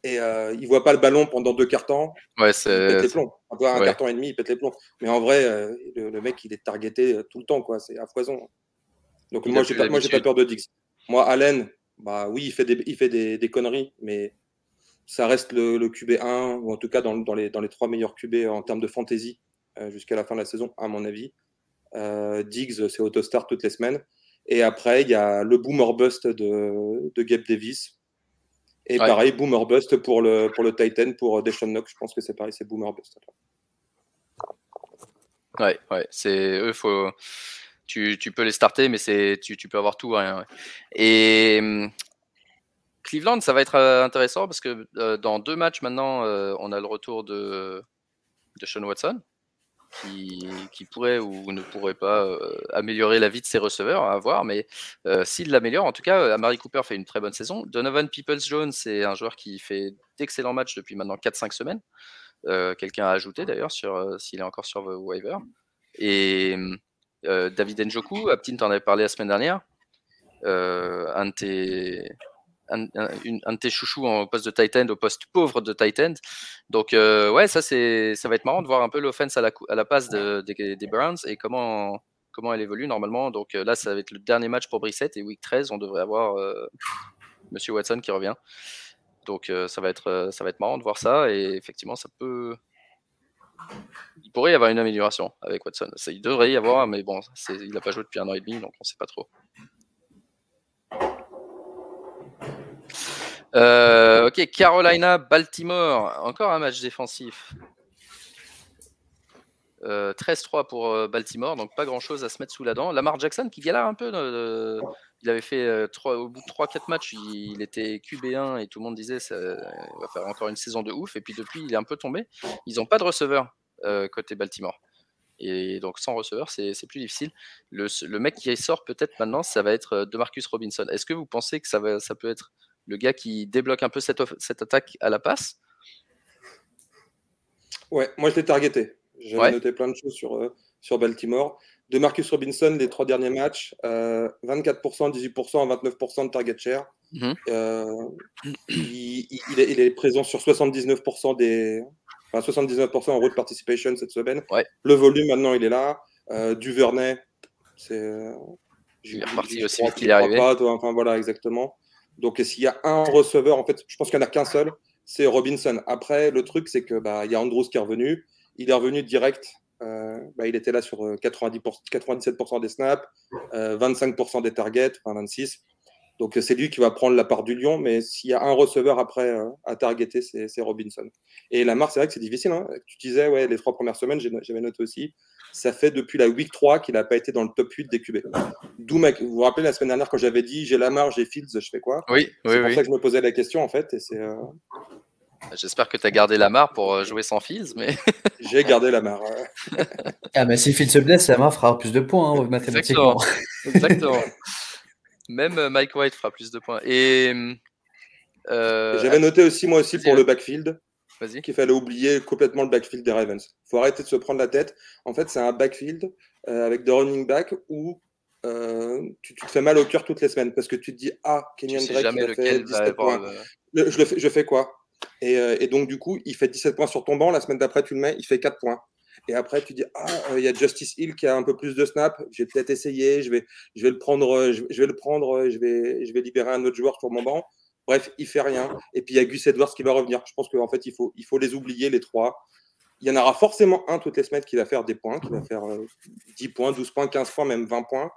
Et euh, il voit pas le ballon pendant deux quarts-temps. Ouais, c'est... Il pète les plombs. un carton et demi, il pète les plombs. Mais en vrai, le, mec, il est targeté tout le temps. quoi. C'est à foison. Donc moi, j'ai pas, moi, j'ai pas peur de Diggs. Moi, Allen, bah oui, il fait des, il fait des, des conneries, mais ça reste le, QB1, ou en tout cas dans, les, dans les trois meilleurs QB en termes de fantasy euh, jusqu'à la fin de la saison, à mon avis. Euh, Diggs, c'est Autostar toutes les semaines. Et après, il y a le boomer bust de, de Gabe Davis. Et pareil, boomer bust pour le, pour le Titan, pour Deshaun Knox. Je pense que c'est pareil, c'est boomer bust. Ouais, ouais, c'est eux, faut. Tu, tu, peux les starter, mais c'est tu, tu peux avoir tout, rien. Et hum, Cleveland, ça va être euh, intéressant parce que euh, dans deux matchs maintenant, euh, on a le retour de, de Sean Watson qui, pourrait ou ne pourrait pas améliorer la vie de ses receveurs, à voir. Mais s'il l'améliore, en tout cas, Amari Cooper fait une très bonne saison. Donovan Peoples-Jones, c'est un joueur qui fait d'excellents matchs depuis maintenant 4-5 semaines. quelqu'un à ajouter d'ailleurs s'il est encore sur waiver. Et David Njoku, Aptin t'en avait parlé la semaine dernière. un de tes un, de tes chouchous en poste de tight end au poste pauvre de tight end. Donc ouais, ça c'est ça va être marrant de voir un peu l'offense à la, à la passe des Browns et comment comment elle évolue normalement. Donc là, ça va être le dernier match pour Brissette et week 13, on devrait avoir Monsieur Watson qui revient. Donc ça va être ça va être marrant de voir ça et effectivement ça peut il pourrait y avoir une amélioration avec Watson. Ça, il devrait y avoir, mais bon, il n'a pas joué depuis un an et demi, donc on ne sait pas trop. Euh, ok, Carolina, Baltimore, encore un match défensif. 13-3 euh, pour euh, Baltimore, donc pas grand chose à se mettre sous la dent. Lamar Jackson qui galère un peu. il avait fait 3, au bout de 3-4 matchs, il, était QB1 et tout le monde disait ça va faire encore une saison de ouf. Et puis depuis, il est un peu tombé. Ils n'ont pas de receveur côté Baltimore. Et donc sans receveur, c'est plus difficile. Le, mec qui sort peut-être maintenant, ça va être DeMarcus Robinson. Est-ce que vous pensez que ça peut être le gars qui débloque un peu cette, cette attaque à la passe Ouais, moi je l'ai targeté. J'ai noté plein de choses sur, euh, sur Baltimore. De Marcus Robinson, les trois derniers matchs, 24%, 18%, 29% de target share. Mhm. Euh, il, est, présent sur 79% des. Enfin, 79% en road participation cette semaine. Le volume, maintenant, il est là. Euh, Duvernay, c'est. Il est reparti aussi vite qu'il est arrivé. Pas, enfin, voilà, exactement. Donc, s'il y a un receveur, en fait, je pense qu'il n'y en a qu'un seul, c'est Robinson. Après, le truc, c'est que bah, y a Andrews qui est revenu. Il est revenu direct. Euh, bah, il était là sur 90 euh, 97% des snaps, 25% euh, des targets, enfin 26. Donc c'est lui qui va prendre la part du lion, mais s'il y a un receveur après à targeter, c'est Robinson. Et Lamar, c'est vrai que c'est difficile. Hein. Tu disais, ouais, les trois premières semaines, j'avais noté aussi, ça fait depuis la week 3 qu'il n'a pas été dans le top 8 des QB. D'où, vous vous rappelez la semaine dernière quand j'avais dit j'ai Lamar, j'ai Fields, je fais quoi? Oui, oui, C'est pour ça que je me posais la question en fait. Et c'est. J'espère que tu as gardé Lamar pour jouer sans Fields, mais. j'ai gardé Lamar. ah, mais si Fields se blesse, Lamar fera plus de points hein, mathématiquement. Exactement. Même euh, Mike White fera plus de points. Et euh, j'avais noté aussi moi aussi pour le backfield qu'il fallait oublier complètement le backfield des Ravens. Il faut arrêter de se prendre la tête. En fait, c'est un backfield euh, avec des running back où tu, te fais mal au cœur toutes les semaines parce que tu te dis ah Kenyon Drake il a fait 17 points. je, fais, je fais quoi? Et, et, donc du coup il fait 17 points sur ton banc. La semaine d'après tu le mets, il fait 4 points. Et après, tu dis, ah, euh, il y a Justice Hill qui a un peu plus de snap, je vais peut-être essayer, je vais, je vais le prendre, euh, je, vais le prendre, euh, je vais, je vais libérer un autre joueur sur mon banc. Bref, il fait rien. Et puis il y a Gus Edwards qui va revenir. Je pense qu'en fait, il faut, il faut les oublier, les trois. Il y en aura forcément un toutes les semaines qui va faire des points, qui va faire 10 points, 12 points, 15 points, même 20 points.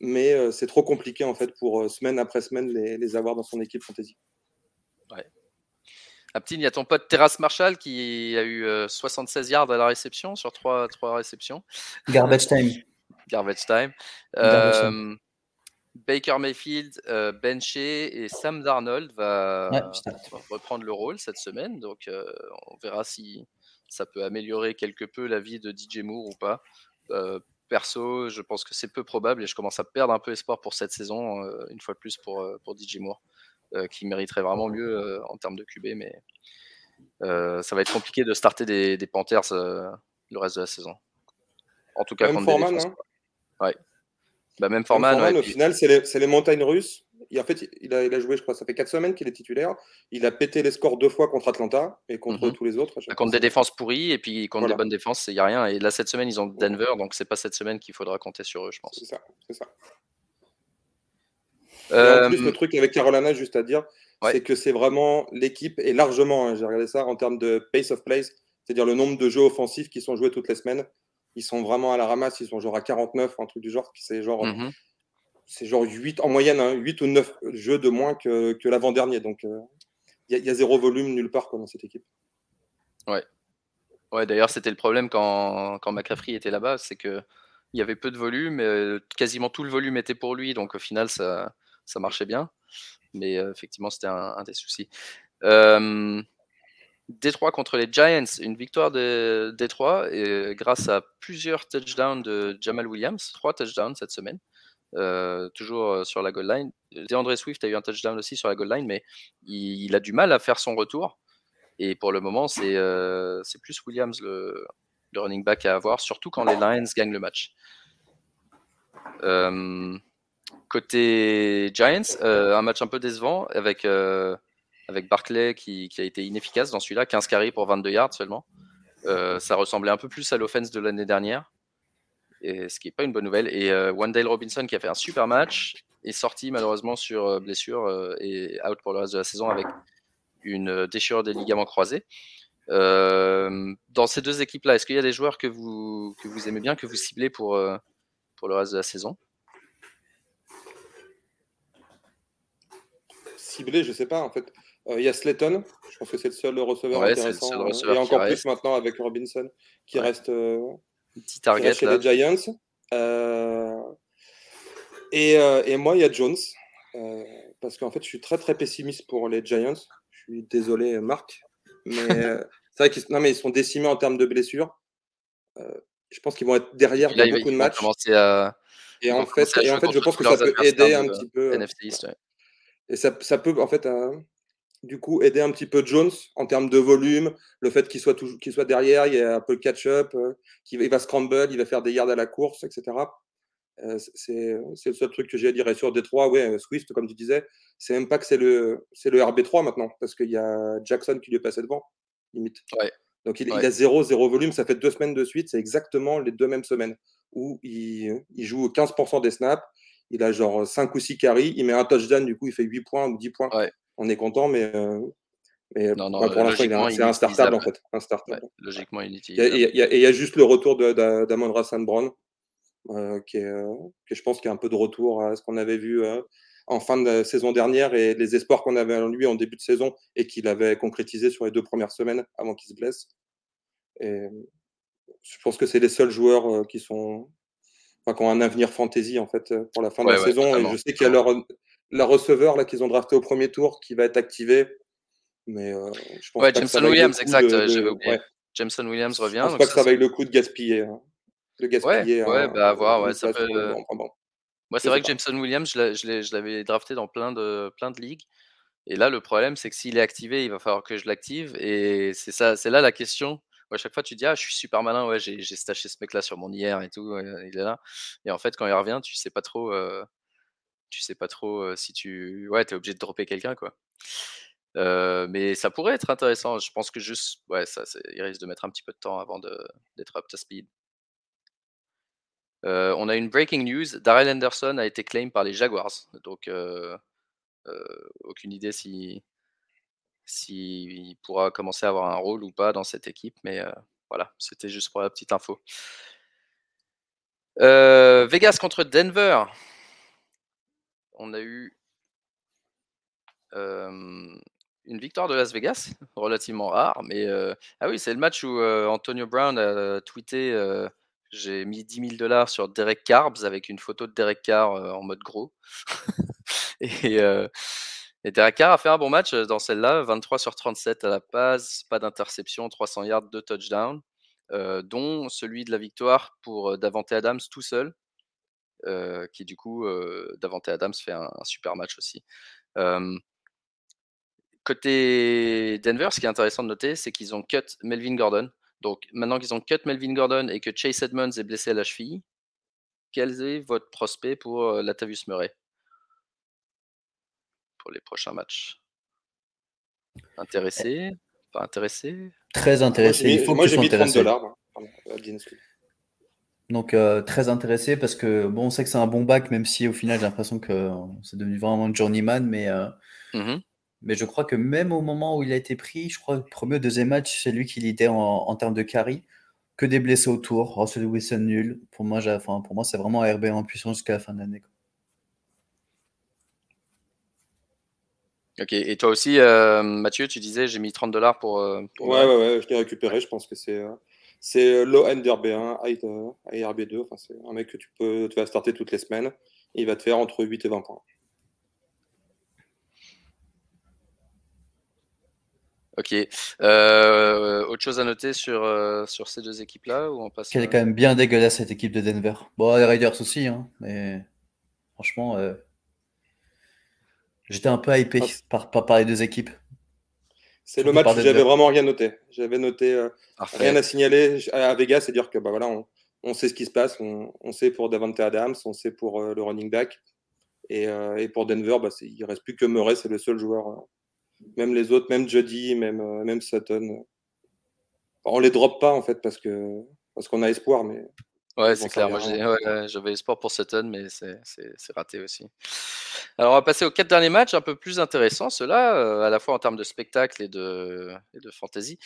Mais c'est trop compliqué en fait pour semaine après semaine les avoir dans son équipe fantasy. Ouais. Aptine, il y a ton pote Terrace Marshall qui a eu 76 euh, yards à la réception sur 3, 3 réceptions. Garbage time. Garbage time. Euh, Baker Mayfield, euh, benché et Sam Darnold va, reprendre le rôle cette semaine. Donc on verra si ça peut améliorer quelque peu la vie de DJ Moore ou pas. perso, je pense que c'est peu probable et je commence à perdre un peu espoir pour cette saison, une fois de plus pour, pour DJ Moore. Euh, qui mériterait vraiment mieux euh, en termes de QB, mais euh, ça va être compliqué de starter des, des Panthers le reste de la saison. En tout cas, même Forman, hein. ouais. Bah, même Forman, au final, c'est les, les, montagnes russes. Et en fait, il a, il a, joué, je crois, ça fait 4 semaines qu'il est titulaire. Il a pété les scores deux fois contre Atlanta et contre mhm. tous les autres. Contre des défenses pourries et puis contre des bonnes défenses, il n'y a rien. Et là, cette semaine, ils ont Denver, donc c'est pas cette semaine qu'il faudra compter sur eux, je pense. C'est ça, c'est ça. En plus, le euh, truc avec Carolina, juste à dire, c'est que c'est vraiment l'équipe, et largement, hein, j'ai regardé ça en termes de pace of plays, c'est-à-dire le nombre de jeux offensifs qui sont joués toutes les semaines. Ils sont vraiment à la ramasse, ils sont genre à 49, un truc du genre. C'est genre, mmh c'est genre 8 en moyenne, hein, 8 ou 9 jeux de moins que, que l'avant-dernier. Donc euh, il y, a zéro volume nulle part dans cette équipe. Ouais. Ouais, d'ailleurs, c'était le problème quand, quand McCaffrey était là-bas, c'est qu'il y avait peu de volume, euh, quasiment tout le volume était pour lui, donc au final, ça, ça marchait bien. Mais effectivement, c'était un, des soucis. Détroit contre les Giants, une victoire de Détroit et grâce à plusieurs touchdowns de Jamal Williams, trois touchdowns cette semaine, toujours sur la goal line. DeAndre Swift a eu un touchdown aussi sur la goal line, mais il, a du mal à faire son retour. Et pour le moment, c'est plus Williams le, running back à avoir, surtout quand les Lions gagnent le match. Côté Giants, un match un peu décevant avec, avec Barclay qui, a été inefficace dans celui-là, 15 carries pour 22 yards seulement. ça ressemblait un peu plus à l'offense de l'année dernière ce qui n'est pas une bonne nouvelle. Et euh, Wendell Robinson, qui a fait un super match, est sorti malheureusement sur euh, blessure euh, et out pour le reste de la saison avec une déchirure des ligaments croisés. dans ces deux équipes-là, est-ce qu'il y a des joueurs que vous, aimez bien, que vous ciblez pour le reste de la saison? Ciblé, je sais pas. En fait, il y a Slayton. Je pense que c'est le seul receveur intéressant. et encore plus maintenant avec Robinson qui reste Petit target chez les Giants. Euh, et, euh, et, moi, il y a Jones. Euh, parce qu'en fait, je suis très très pessimiste pour les Giants. Je suis désolé, Marc. Mais c'est vrai qu'ils ils sont décimés en termes de blessures. je pense qu'ils vont être derrière dans beaucoup de matchs. À... Et en fait, et en fait je pense que ça peut aider un petit peu. Et ça, ça, peut, en fait, du coup, aider un petit peu Jones en termes de volume, le fait qu'il soit, soit derrière, il y a un peu le catch-up, euh, qu'il va scramble, il va faire des yards à la course, etc. Euh, c'est, le seul truc que j'ai à dire. Et sur Détroit, ouais, euh, Swift, comme tu disais, c'est même pas que c'est le, le RB3 maintenant, parce qu'il y a Jackson qui lui est passé devant, limite. Donc il, a zéro, zéro volume, ça fait deux semaines de suite, c'est exactement les deux mêmes semaines où il, il joue 15% des snaps, il a genre 5 ou 6 carries, il met un touchdown, du coup il fait 8 points ou 10 points on est content, mais, euh, mais non, non, pour l'instant, c'est un startable en fait. Un logiquement inutilisable. Et il y, a juste le retour d'Amon Rassan Brown, euh, qui, est, euh, qui je pense, qui est un peu de retour à ce qu'on avait vu en fin de saison dernière et les espoirs qu'on avait en lui en début de saison et qu'il avait concrétisé sur les deux premières semaines avant qu'il se blesse. Et je pense que c'est les seuls joueurs qui sont enfin, qui ont un avenir fantasy en fait pour la fin de la saison. Et je sais qu'il y a leur, la receveur là qu'ils ont drafté au premier tour qui va être activé. Mais euh, je pense ouais, Jameson Williams, exact. Jameson Williams revient. Je pense pas que ça vaille le coup de gaspiller. Hein. De gaspiller. Ouais, bah à voir. Ouais, ça peut... Moi, c'est vrai que Jameson Williams, je l'avais drafté dans plein de, plein de ligues. Et là, le problème, c'est que s'il est activé, il va falloir que je l'active. Et c'est ça, c'est là la question. À chaque fois, tu dis, ah, je suis super malin, ouais, j'ai staché ce mec-là sur mon IR et tout, il est là. Et en fait, quand il revient, tu sais pas trop, euh, tu sais pas trop si tu. Ouais, t'es obligé de dropper quelqu'un, quoi. mais ça pourrait être intéressant. Je pense que juste, ouais, ça, il risque de mettre un petit peu de temps avant d'être up to speed. on a une breaking news. Darrell Henderson a été claim par les Jaguars. Donc, aucune idée si s'il pourra commencer à avoir un rôle ou pas dans cette équipe. Mais voilà, c'était juste pour la petite info. Vegas contre Denver on a eu une victoire de Las Vegas, relativement rare, mais ah oui, c'est le match où Antonio Brown a tweeté j'ai mis 10 000 dollars sur Derek Carbs avec une photo de Derek Carr en mode gros. et, Derek Carr a fait un bon match dans celle-là, 23 sur 37 à la passe, pas d'interception, 300 yards, 2 touchdowns, dont celui de la victoire pour Davante Adams tout seul, euh, qui du coup, euh, Davante Adams fait un, super match aussi. côté Denver, ce qui est intéressant de noter, c'est qu'ils ont cut Melvin Gordon. Donc maintenant qu'ils ont cut Melvin Gordon et que Chase Edmonds est blessé à la cheville, quel est votre prospect pour euh, Latavius Murray? Pour les prochains matchs Intéressé? Pas intéressé? Très intéressé. Moi, j'ai mis 30 dollars. Donc euh, très intéressé parce que bon, on sait que c'est un bon bac, même si au final j'ai l'impression que euh, c'est devenu vraiment un journeyman, mais, euh, mmh mais je crois que même au moment où il a été pris, je crois que le premier ou deuxième match, c'est lui qui l'idée en, en, termes de carry, que des blessés autour, Russell Wilson nul. Pour moi, enfin, pour moi c'est vraiment RB en puissance jusqu'à la fin de l'année. Ok, et toi aussi, Mathieu, tu disais j'ai mis 30 dollars pour, pour, Ouais, ouais, ouais, je l'ai récupéré. Je pense que c'est c'est euh, low end RB1, high RB2. Enfin, c'est un mec que tu peux, tu vas starter toutes les semaines. il va te faire entre 8 et 20 points. Ok. Euh, autre chose à noter sur, euh, sur ces deux équipes-là ou on passe Qu'elle est quand même bien dégueulasse cette équipe de Denver. Bon, les Raiders aussi, hein, mais franchement, j'étais un peu hypé par, par, les deux équipes. C'est le match où j'avais vraiment rien noté. J'avais noté euh, rien à signaler à Vegas, c'est dire que bah voilà, on, sait ce qui se passe, on, sait pour Davante Adams, on sait pour euh, le running back, et, et pour Denver, bah, il reste plus que Murray, c'est le seul joueur. même les autres, même Jody, même même Sutton, on les drop pas en fait parce que parce qu'on a espoir, mais Ouais, c'est clair. Moi, j'avais espoir pour Sutton, mais c'est raté aussi. Alors, on va passer aux quatre derniers matchs, un peu plus intéressants, ceux-là, euh, à la fois en termes de spectacle et de, et de fantasy.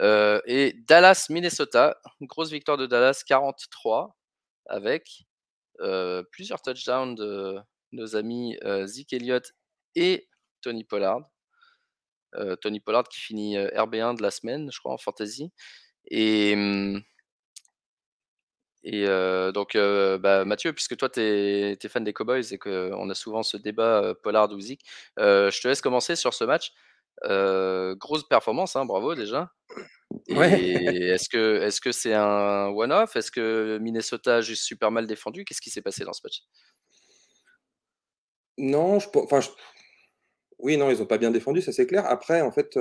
Euh, et Dallas-Minnesota, grosse victoire de Dallas, 43, avec euh, plusieurs touchdowns de nos amis Zeke Elliott et Tony Pollard. Tony Pollard qui finit RB1 de la semaine, je crois, en fantasy. Et. Hum, et donc, bah, Mathieu, puisque toi, tu es, fan des Cowboys et qu'on a souvent ce débat Pollard ou Zik, je te laisse commencer sur ce match. grosse performance, hein, bravo déjà. Est-ce que est-ce que c'est un one-off? Est-ce que Minnesota a juste super mal défendu? Qu'est-ce qui s'est passé dans ce match? Non, je, enfin, oui, non, ils n'ont pas bien défendu, ça c'est clair. Après, en fait,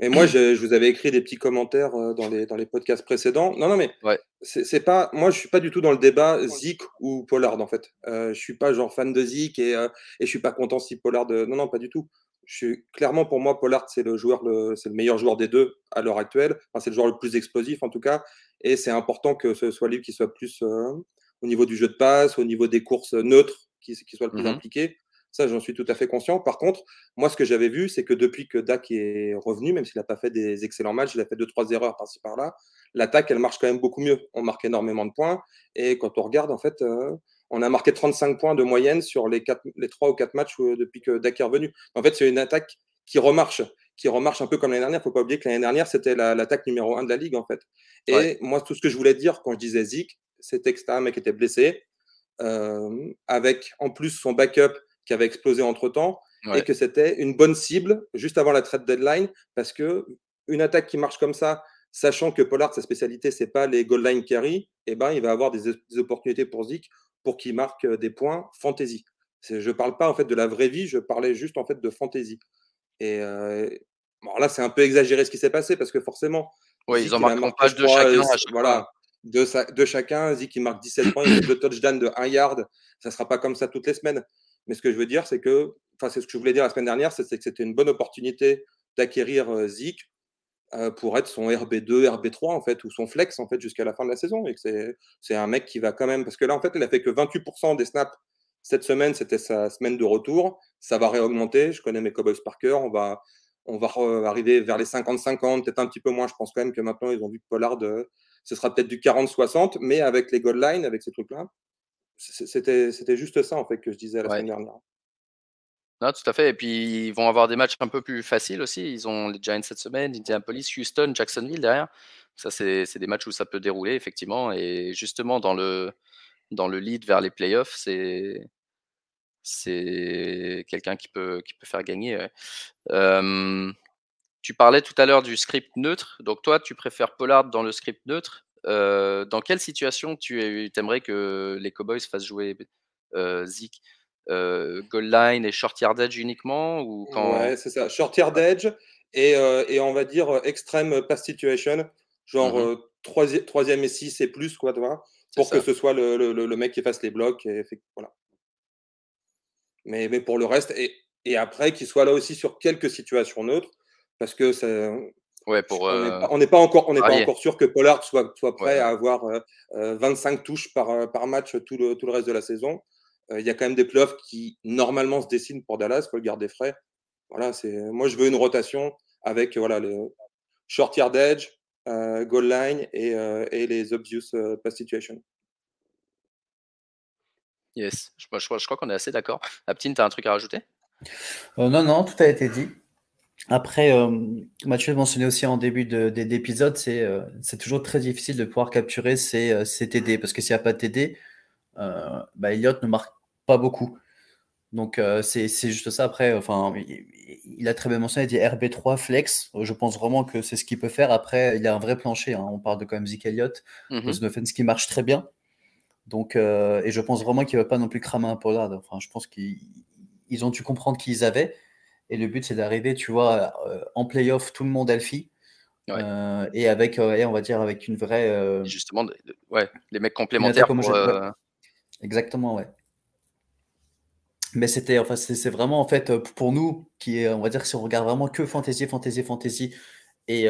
et moi, je, vous avais écrit des petits commentaires euh, dans les, dans les podcasts précédents. Non, non, mais ouais. c'est pas. Moi, je suis pas du tout dans le débat Zik ou Pollard, en fait. Euh, je suis pas genre fan de Zik et, euh, et je suis pas content si Pollard. Non, non, pas du tout. Je suis clairement pour moi, Pollard, c'est le joueur, le, c'est le meilleur joueur des deux à l'heure actuelle. Enfin, c'est le joueur le plus explosif en tout cas. Et c'est important que ce soit lui qui soit plus euh, au niveau du jeu de passe, au niveau des courses neutres, qui, qui soit le plus mmh impliqué. Ça, j'en suis tout à fait conscient. Par contre, moi, ce que j'avais vu, c'est que depuis que Dak est revenu, même s'il n'a pas fait des excellents matchs, il a fait deux, trois erreurs par-ci par-là, l'attaque, elle marche quand même beaucoup mieux. On marque énormément de points. Et quand on regarde, en fait, euh, on a marqué 35 points de moyenne sur les, quatre, les 3 ou 4 matchs euh, depuis que Dak est revenu. En fait, c'est une attaque qui remarche, qui remarche un peu comme l'année dernière. Il ne faut pas oublier que l'année dernière, c'était l'attaque numéro 1 de la ligue, en fait. Et moi, tout ce que je voulais dire quand je disais Zik, c'était que c'était un mec qui était blessé, euh, avec en plus son backup qui avait explosé entre temps et que c'était une bonne cible juste avant la trade deadline parce que une attaque qui marche comme ça, sachant que Pollard, sa spécialité, c'est pas les goal line carry, eh ben, il va avoir des, opportunités pour Zik pour qu'il marque euh, des points fantasy. Je parle pas en fait de la vraie vie, je parlais juste en fait de fantasy. Et euh, bon, là, c'est un peu exagéré ce qui s'est passé parce que forcément, oui, ils en marquent en page de chacun. voilà, de, de, chacun. Zik, il marque 17 points, il a deux touchdowns de 1 yard. Ça sera pas comme ça toutes les semaines. Mais ce que je veux dire, c'est que, enfin, c'est ce que je voulais dire la semaine dernière, c'est que c'était une bonne opportunité d'acquérir euh, Zik euh, pour être son RB2, RB3 en fait, ou son flex en fait jusqu'à la fin de la saison. Et que c'est un mec qui va quand même, parce que là en fait, il a fait que 28% des snaps cette semaine, c'était sa semaine de retour. Ça va réaugmenter. Je connais mes Cowboys par cœur. On va, on va arriver vers les 50-50, peut-être un petit peu moins. Je pense quand même que maintenant, ils ont vu que Pollard, euh, ce sera peut-être du 40-60, mais avec les goal lines, avec ces trucs-là, c'était juste ça, en fait, que je disais la semaine dernière. Non, tout à fait. Et puis, ils vont avoir des matchs un peu plus faciles aussi. Ils ont les Giants cette semaine, Indianapolis, Houston, Jacksonville derrière. Ça, c'est des matchs où ça peut dérouler, effectivement. Et justement, dans le, dans le lead vers les playoffs, c'est c'est quelqu'un qui peut, qui peut faire gagner. tu parlais tout à l'heure du script neutre. Donc, toi, tu préfères Pollard dans le script neutre dans quelle situation tu aimerais que les Cowboys fassent jouer Zik Goal line et short yard edge uniquement ou quand... Ouais, c'est ça. Short yard edge et, et, on va dire extreme pass situation, genre mmh troisième, et 6 et plus, quoi, vois, pour que ce soit le, le, le, mec qui fasse les blocs. Et, voilà. mais, mais pour le reste, et, et après, qu'il soit là aussi sur quelques situations neutres, parce que ça, Ouais, pour, on n'est pas, encore, on n'est pas encore sûr que Pollard soit, soit prêt à avoir 25 touches par, par match tout le, tout le reste de la saison. Il y a quand même des playoffs qui normalement se dessinent pour Dallas, il faut le garder frais. Voilà, c'est, moi je veux une rotation avec voilà, le short yard edge, goal line et, et les obvious pass situation. Yes, je, je, je crois qu'on est assez d'accord. Aptine, tu as un truc à rajouter? Non, non, tout a été dit. Après, euh, Mathieu mentionné aussi en début d'épisode, c'est euh, toujours très difficile de pouvoir capturer ces, euh, ces TD parce que s'il n'y a pas de TD, euh, bah, Elliott ne marque pas beaucoup. Donc c'est juste ça. Après, enfin, il, a très bien mentionné, il dit RB3 flex. Je pense vraiment que c'est ce qu'il peut faire. Après, il a un vrai plancher. Hein. On parle de quand même Zeke Elliott, mm offense qui marche très bien. Donc, et je pense vraiment qu'il ne va pas non plus cramer un Pollard. Enfin, je pense qu'ils ont dû comprendre qu'ils avaient. Et le but, c'est d'arriver, tu vois, en playoff, tout le monde alfie. et avec, on va dire, avec une vraie. Justement, ouais, les mecs complémentaires. Pour, Exactement, ouais. Mais c'était, enfin, c'est vraiment en fait pour nous qui est, on va dire, si on regarde vraiment que fantasy, fantasy, fantasy, et,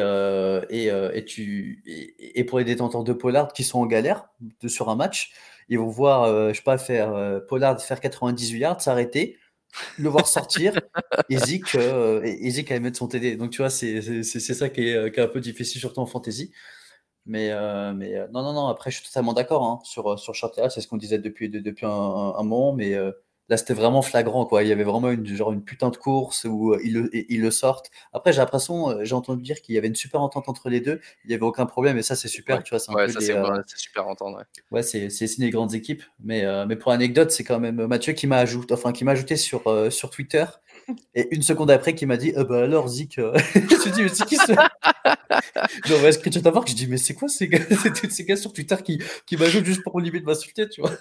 et, et, tu, et, pour les détenteurs de Pollard qui sont en galère de, sur un match, ils vont voir, je sais pas, faire Pollard faire 98 yards, s'arrêter, le voir sortir, et Zik, et aller mettre son TD. Donc tu vois, c'est ça qui est, qui est, un peu difficile, surtout en fantasy. Mais, mais non, non, non, après, je suis totalement d'accord hein, sur, sur c'est ce qu'on disait depuis, depuis un, un moment, mais Là, c'était vraiment flagrant, quoi. Il y avait vraiment une, genre une putain de course où euh, ils, le, ils le sortent. Après, j'ai l'impression, euh, j'ai entendu dire qu'il y avait une super entente entre les deux. Il n'y avait aucun problème, et ça, c'est super, tu vois. C'est ouais, ça, euh, super entendre. Ouais, ouais c'est signe des grandes équipes. Mais, mais pour anecdote, c'est quand même Mathieu qui m'a ajouté, enfin, qui m'a ajouté sur, sur Twitter. Et une seconde après, qui m'a dit bah alors, Zik. je me dit, mais c'est qui ce? J'ai envoyé un screenshot voir que je dis, mais c'est quoi ces gars, ces gars sur Twitter qui, qui m'ajoutent juste pour limite m'insulter, tu vois?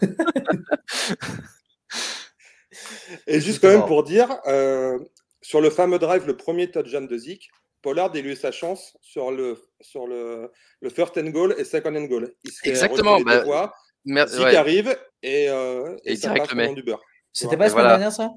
Et juste quand même pour dire, euh, sur le fameux drive, le premier touchdown de Zik, Pollard a eu sa chance sur le, sur le, le first and goal et second and goal. Il Exactement. Bah, Zik arrive et, euh, et, ça passe du beurre. C'était pas la semaine dernière ça?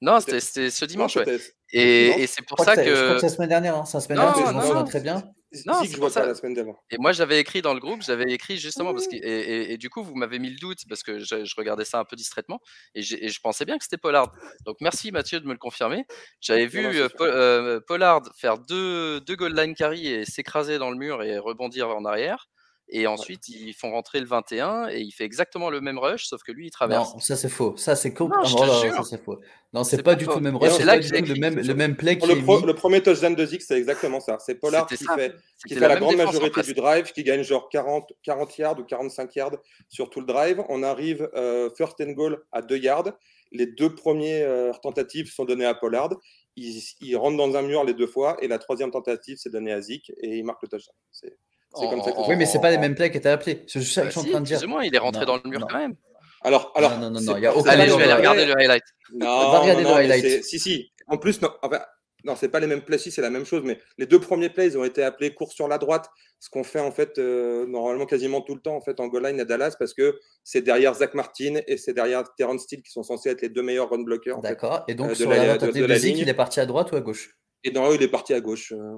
Non, c'était ce dimanche, ouais. Et, et c'est pour ça que. Je crois que c'est la semaine dernière, hein. c'est la semaine dernière, je m'en souviens très bien. Non, je vois ça la semaine d'avant. Et moi, j'avais écrit dans le groupe, j'avais écrit justement parce que et, et, du coup, vous m'avez mis le doute parce que je, regardais ça un peu distraitement et, je pensais bien que c'était Pollard. Donc merci Mathieu de me le confirmer. J'avais vu euh, euh, Pollard faire deux, deux goal line carry et s'écraser dans le mur et rebondir en arrière. Et ensuite, ils font rentrer le 21 et il fait exactement le même rush, sauf que lui, il traverse. Non, ça c'est faux. Ça c'est non, oh ça c'est faux. Non, c'est pas, du tout le même rush. C'est là le même, le même play qui le, le premier touchdown de Zig, c'est exactement ça. C'est Pollard qui fait, qui fait la, grande majorité du drive, qui gagne genre 40, 40 yards ou 45 yards sur tout le drive. On arrive euh, first and goal à 2 yards. Les deux premières euh, tentatives sont données à Pollard. Il, il, rentre dans un mur les deux fois et la troisième tentative, c'est donnée à Zik et il marque le touchdown. C'est oui, mais c'est pas les mêmes plays qui étaient appelés. C'est juste ça que je suis en train de dire. Plus il est rentré dans le mur quand même. Alors, alors. Non, non, non, il y a aucun. Allez, je vais aller regarder le highlight. Non, va regarder le highlight. Si, si. En plus, non. Enfin, non, c'est pas les mêmes plays, si, c'est la même chose, mais les deux premiers plays ont été appelés course sur la droite, ce qu'on fait en fait euh, normalement quasiment tout le temps en fait en goal line à Dallas parce que c'est derrière Zach Martin et c'est derrière Terrence Steele qui sont censés être les deux meilleurs run blockers. D'accord. Et donc euh, sur la, de, de, la ligne, il est parti à droite ou à gauche? Et dans eux, il est parti à gauche. Euh,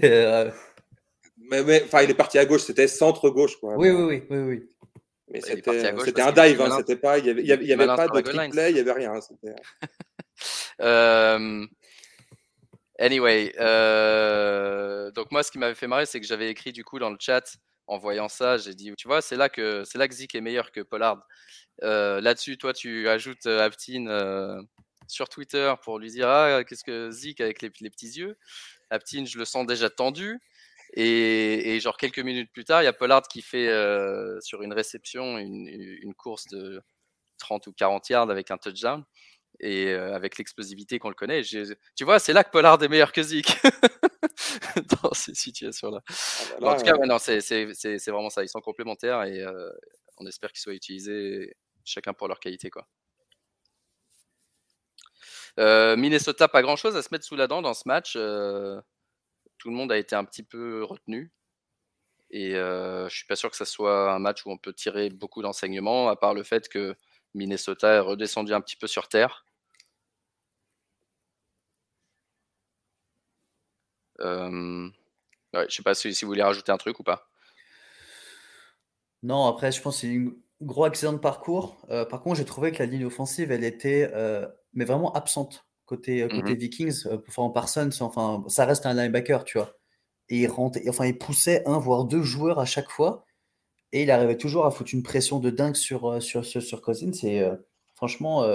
voilà. Mais, enfin, il est parti à gauche, c'était centre-gauche. Quoi. Oui, oui, oui. oui, oui. Mais c'était un dive, hein, c'était pas, il n'y avait, y avait, y avait pas de trick play, il n'y avait rien. euh, anyway, euh, donc moi, ce qui m'avait fait marrer, c'est que j'avais écrit du coup dans le chat, en voyant ça, j'ai dit, tu vois, c'est là que c'est là que Zik est meilleur que Pollard. Euh, Là-dessus, toi, tu ajoutes Aptin euh, sur Twitter pour lui dire, ah, qu'est-ce que Zik avec les, les petits yeux? Aptin, je le sens déjà tendu. Et, genre quelques minutes plus tard, il y a Pollard qui fait euh, sur une réception une, course de 30 ou 40 yards avec un touchdown et euh, avec l'explosivité qu'on le connaît. Tu vois, c'est là que Pollard est meilleur que Zeke dans ces situations-là. Ah bah en tout cas, non, c'est vraiment ça. Ils sont complémentaires et euh, on espère qu'ils soient utilisés chacun pour leur qualité. Quoi. Minnesota, pas grand-chose à se mettre sous la dent dans ce match tout le monde a été un petit peu retenu. Et euh, je suis pas sûr que ce soit un match où on peut tirer beaucoup d'enseignements, à part le fait que Minnesota est redescendu un petit peu sur terre. Euh, ouais, je sais pas si, vous voulez rajouter un truc ou pas. Non, après, je pense que c'est un gros accident de parcours. Euh, par contre, j'ai trouvé que la ligne offensive, elle était euh, mais vraiment absente côté, euh, côté mmh Vikings, euh, enfin Parsons, enfin, ça reste un linebacker, tu vois. Et il, rentre, enfin, il poussait un, voire deux joueurs à chaque fois. Et il arrivait toujours à foutre une pression de dingue sur, euh, sur, sur, sur Cousins. Et franchement,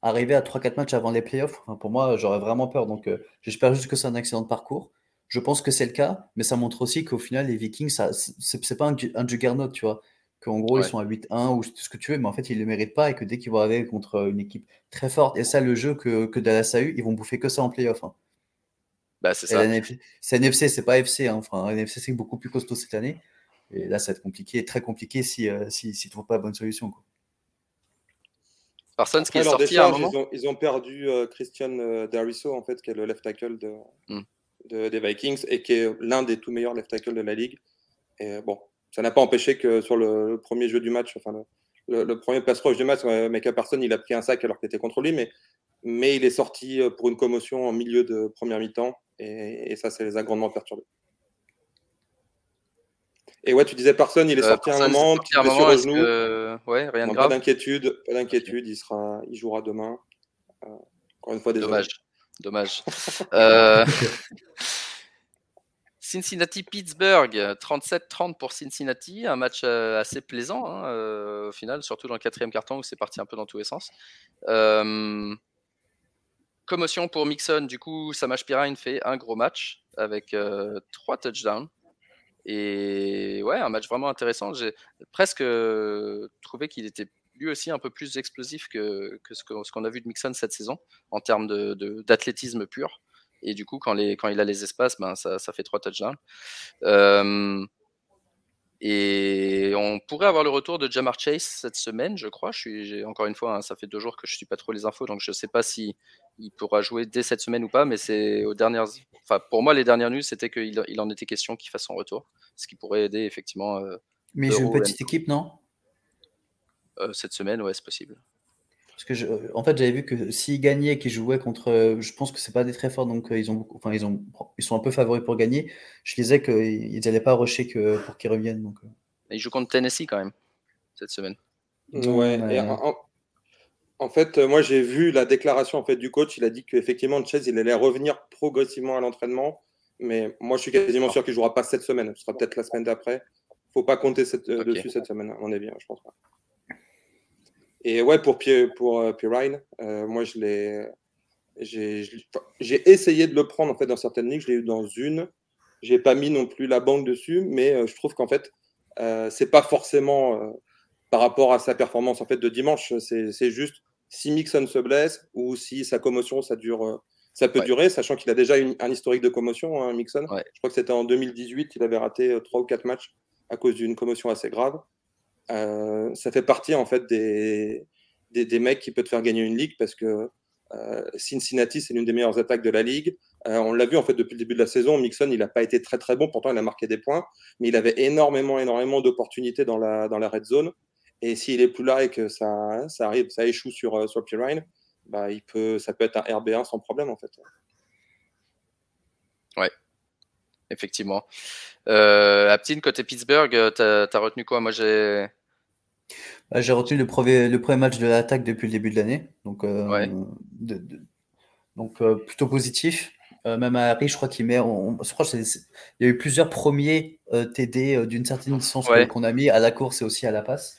arriver à 3-4 matchs avant les playoffs, pour moi, j'aurais vraiment peur. Donc, j'espère juste que c'est un accident de parcours. Je pense que c'est le cas, mais ça montre aussi qu'au final, les Vikings, c'est pas un, un juggernaut, tu vois qu'en gros, ils sont à 8-1 ou ce que tu veux, mais en fait, ils ne le méritent pas et que dès qu'ils vont arriver contre une équipe très forte, et ça, le jeu que, que Dallas a eu, ils vont bouffer que ça en playoff. Hein. Bah, c'est ça. C'est NFC, c'est pas FC. Hein. Enfin, NFC, c'est beaucoup plus costaud cette année. Et là, ça va être compliqué, très compliqué si, euh, si, si tu ne trouves pas la bonne solution. Quoi. Parsons qui est sorti à un moment. Ils ont, perdu Christian Dariso, en fait, qui est le left tackle de, hmm. des Vikings et qui est l'un des tout meilleurs left tackles de la ligue. Et bon, ça n'a pas empêché que sur le, premier jeu du match, enfin le, premier pass rush du match, Micah Parsons, il a pris un sac alors qu'il était contre lui, mais, mais il est sorti pour une commotion en milieu de première mi-temps et, ça, ça les a grandement perturbés. Et ouais, tu disais personne, il est sorti un moment, petit un moment, genou. Ouais, rien de grave. Pas d'inquiétude, pas d'inquiétude, il sera, il jouera demain. Euh, encore une fois, désolé. Dommage, dommage. euh... Cincinnati-Pittsburgh, 37-30 pour Cincinnati, un match euh, assez plaisant hein, euh, au final, surtout dans le quatrième carton où c'est parti un peu dans tous les sens. Euh, commotion pour Mixon, du coup, Samash Pirine fait un gros match avec trois touchdowns. Et ouais, un match vraiment intéressant. J'ai presque trouvé qu'il était lui aussi un peu plus explosif que, ce qu'on a vu de Mixon cette saison en termes d'athlétisme de, pur. Et du coup, quand, les, quand il a les espaces, ben, ça, ça fait trois touchdowns. Euh, et on pourrait avoir le retour de Jamar Chase cette semaine, je crois. Je suis, encore une fois, hein, ça fait deux jours que je ne suis pas trop les infos, donc je ne sais pas si il pourra jouer dès cette semaine ou pas. Mais c'est aux dernières, enfin pour moi, les dernières news, c'était qu'il il en était question qu'il fasse son retour, ce qui pourrait aider effectivement. Euh, mais j'ai une petite équipe, non? Euh, Cette semaine, ouais, c'est possible. Parce que euh, en fait, j'avais vu que s'ils gagnaient, qu'ils jouaient contre, euh, je pense que c'est pas des très forts, donc euh, ils ont, enfin ils ont, ils sont un peu favoris pour gagner. Je disais qu'ils n'allaient pas rusher que pour qu'ils reviennent. Donc. Ils jouent contre Tennessee quand même cette semaine. Ouais. en, fait, moi j'ai vu la déclaration en fait du coach. Il a dit qu'effectivement Chase il allait revenir progressivement à l'entraînement, mais moi je suis quasiment sûr qu'il jouera pas cette semaine. Ce sera peut-être la semaine d'après. Faut pas compter cette, dessus cette semaine, à mon avis. Hein, je pense pas. Et ouais, pour, pour euh, Pirine, euh, moi, je l'ai. J'ai essayé de le prendre en fait dans certaines ligues, je l'ai eu dans une. J'ai pas mis non plus la banque dessus, mais euh, je trouve qu'en fait, euh, c'est pas forcément par rapport à sa performance en fait de dimanche. C'est juste si Mixon se blesse ou si sa commotion ça dure, ça peut durer, sachant qu'il a déjà un historique de commotion, hein, Mixon. Je crois que c'était en 2018, il avait raté trois ou quatre matchs à cause d'une commotion assez grave. Euh, ça fait partie en fait des, des, mecs qui peuvent te faire gagner une ligue parce que euh, Cincinnati, c'est l'une des meilleures attaques de la ligue. Euh, on l'a vu en fait depuis le début de la saison. Mixon, il n'a pas été très très bon. Pourtant, il a marqué des points, mais il avait énormément énormément d'opportunités dans la dans la red zone. Et s'il est plus là et que ça ça arrive, ça échoue sur sur Pirine, bah il peut, ça peut être un RB1 sans problème en fait. Ouais, effectivement. Euh, Aptine, côté Pittsburgh, euh, tu as, retenu quoi? Moi, j'ai. Bah, j'ai retenu le premier, le premier match de l'attaque depuis le début de l'année. Donc, euh, donc plutôt positif. même à Harry, je crois qu'il met. je crois il y a eu plusieurs premiers TD d'une certaine distance qu'on a mis à la course et aussi à la passe.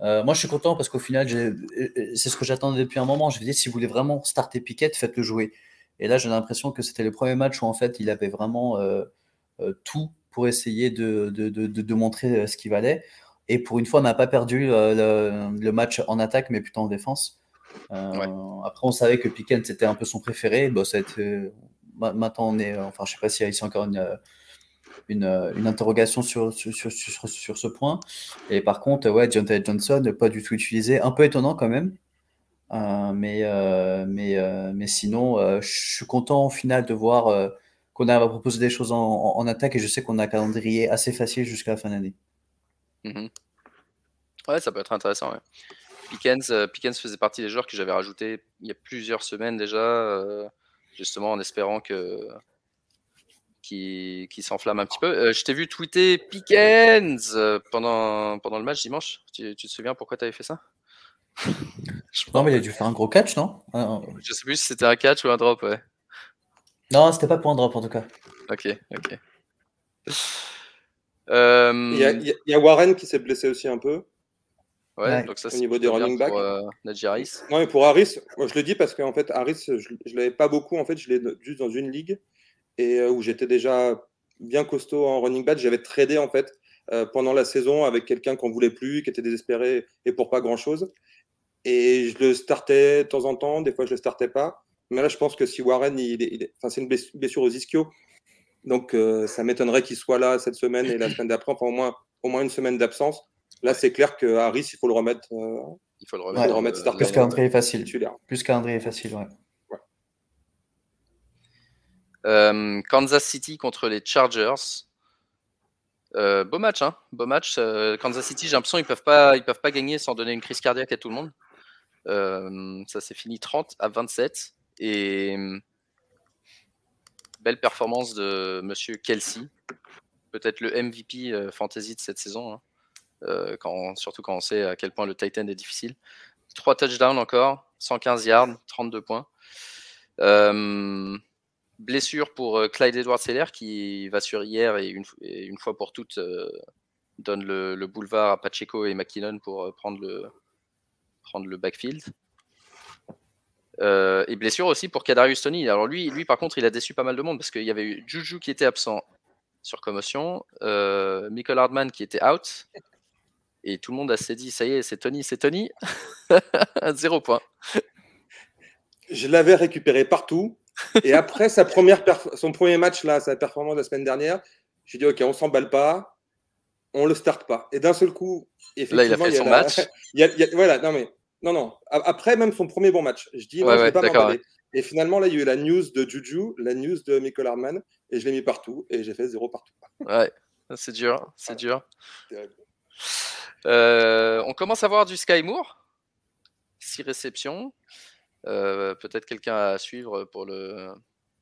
moi, je suis content parce qu'au final, c'est ce que j'attendais depuis un moment. Je me disais, si vous voulez vraiment starter Piquet, faites-le jouer. Et là, j'ai l'impression que c'était le premier match où en fait, il avait vraiment tout pour essayer de, de, de, montrer euh, ce qu'il valait. Et pour une fois, on n'a pas perdu euh, le, match en attaque, mais plutôt en défense. Euh, après, on savait que Pickens c'était un peu son préféré. Bon, ça maintenant, on est, enfin, je sais pas s'il y a ici encore une, une, une interrogation sur sur, sur, sur, ce point. Et par contre, ouais, Jonathan Johnson, pas du tout utilisé. Un peu étonnant quand même. mais, mais, mais sinon, je suis content au final de voir qu'on a proposé des choses en, attaque et je sais qu'on a un calendrier assez facile jusqu'à la fin d'année. Mhm. Ouais, ça peut être intéressant. Pickens, euh, Pickens, faisait partie des joueurs que j'avais rajouté il y a plusieurs semaines déjà, euh, justement en espérant que qui, s'enflamme un petit peu. Euh, je t'ai vu tweeter Pickens pendant, pendant le match dimanche. Tu, te souviens pourquoi tu avais fait ça? Non, mais il a dû faire un gros catch, non? Je sais plus si c'était un catch ou un drop, ouais. Non, c'était pas pour un drop en tout cas. Ok, ok. Euh, il, y a, Warren qui s'est blessé aussi un peu. Ouais, donc ça au niveau des running backs. Pour euh, Harris. Non, mais pour Harris, moi, je le dis parce qu'en fait, Harris, je, ne l'avais pas beaucoup. En fait, je l'ai juste dans une ligue et euh, où j'étais déjà bien costaud en running back. J'avais tradé en fait pendant la saison avec quelqu'un qu'on voulait plus, qui était désespéré et pour pas grand chose. Et je le startais de temps en temps. Des fois, je le startais pas. Mais là, je pense que si Warren, il, enfin, c'est une blessure aux ischios. Donc, euh, ça m'étonnerait qu'il soit là cette semaine et la semaine d'après, enfin, au moins, au moins une semaine d'absence. Là, c'est clair que Harris, il faut le remettre. Euh, Il faut le Ouais, remettre. remettre starter. Plus qu'André est facile. Titulaire. Plus qu'André est facile, ouais. Euh, Kansas City contre les Chargers. Euh, beau match, hein Beau match. Euh, Kansas City, j'ai l'impression qu'ils peuvent pas, ils peuvent pas gagner sans donner une crise cardiaque à tout le monde. Euh, ça s'est fini 30 à 27 et euh, belle performance de Monsieur Kelsey, peut-être le MVP euh, fantasy de cette saison, hein. Euh, surtout quand on sait à quel point le Titan est difficile. Trois touchdowns encore, 115 yards, 32 points. Euh, blessure pour euh, Clyde Edwards-Seller qui va sur hier et une, fois pour toutes donne le, le boulevard à Pacheco et McKinnon pour prendre le backfield. Euh, et blessure aussi pour Kadarius Tony. Alors lui, lui, par contre, il a déçu pas mal de monde parce qu'il y avait eu Juju qui était absent sur commotion, euh, Michael Hardman qui était out, et tout le monde s'est dit, ça y est, c'est Tony, c'est Tony. Zéro point. Je l'avais récupéré partout. Et après sa première son premier match, là, sa performance la semaine dernière, j'ai dit, OK, on s'emballe pas, on le starte pas. Et d'un seul coup, Là, il a effectivement, fait y son la- match. il y a- il y a- voilà, non, mais non, non. Après, même son premier bon match, je dis, Ouais, non, je ouais, vais pas. Et finalement, là, il y a eu la news de Juju, la news de Michael Hardman, et je l'ai mis partout, et j'ai fait zéro partout. Ouais, c'est dur, c'est dur. Euh, on commence à voir du Sky Moore. Six réceptions. Euh, Peut-être quelqu'un à suivre pour le.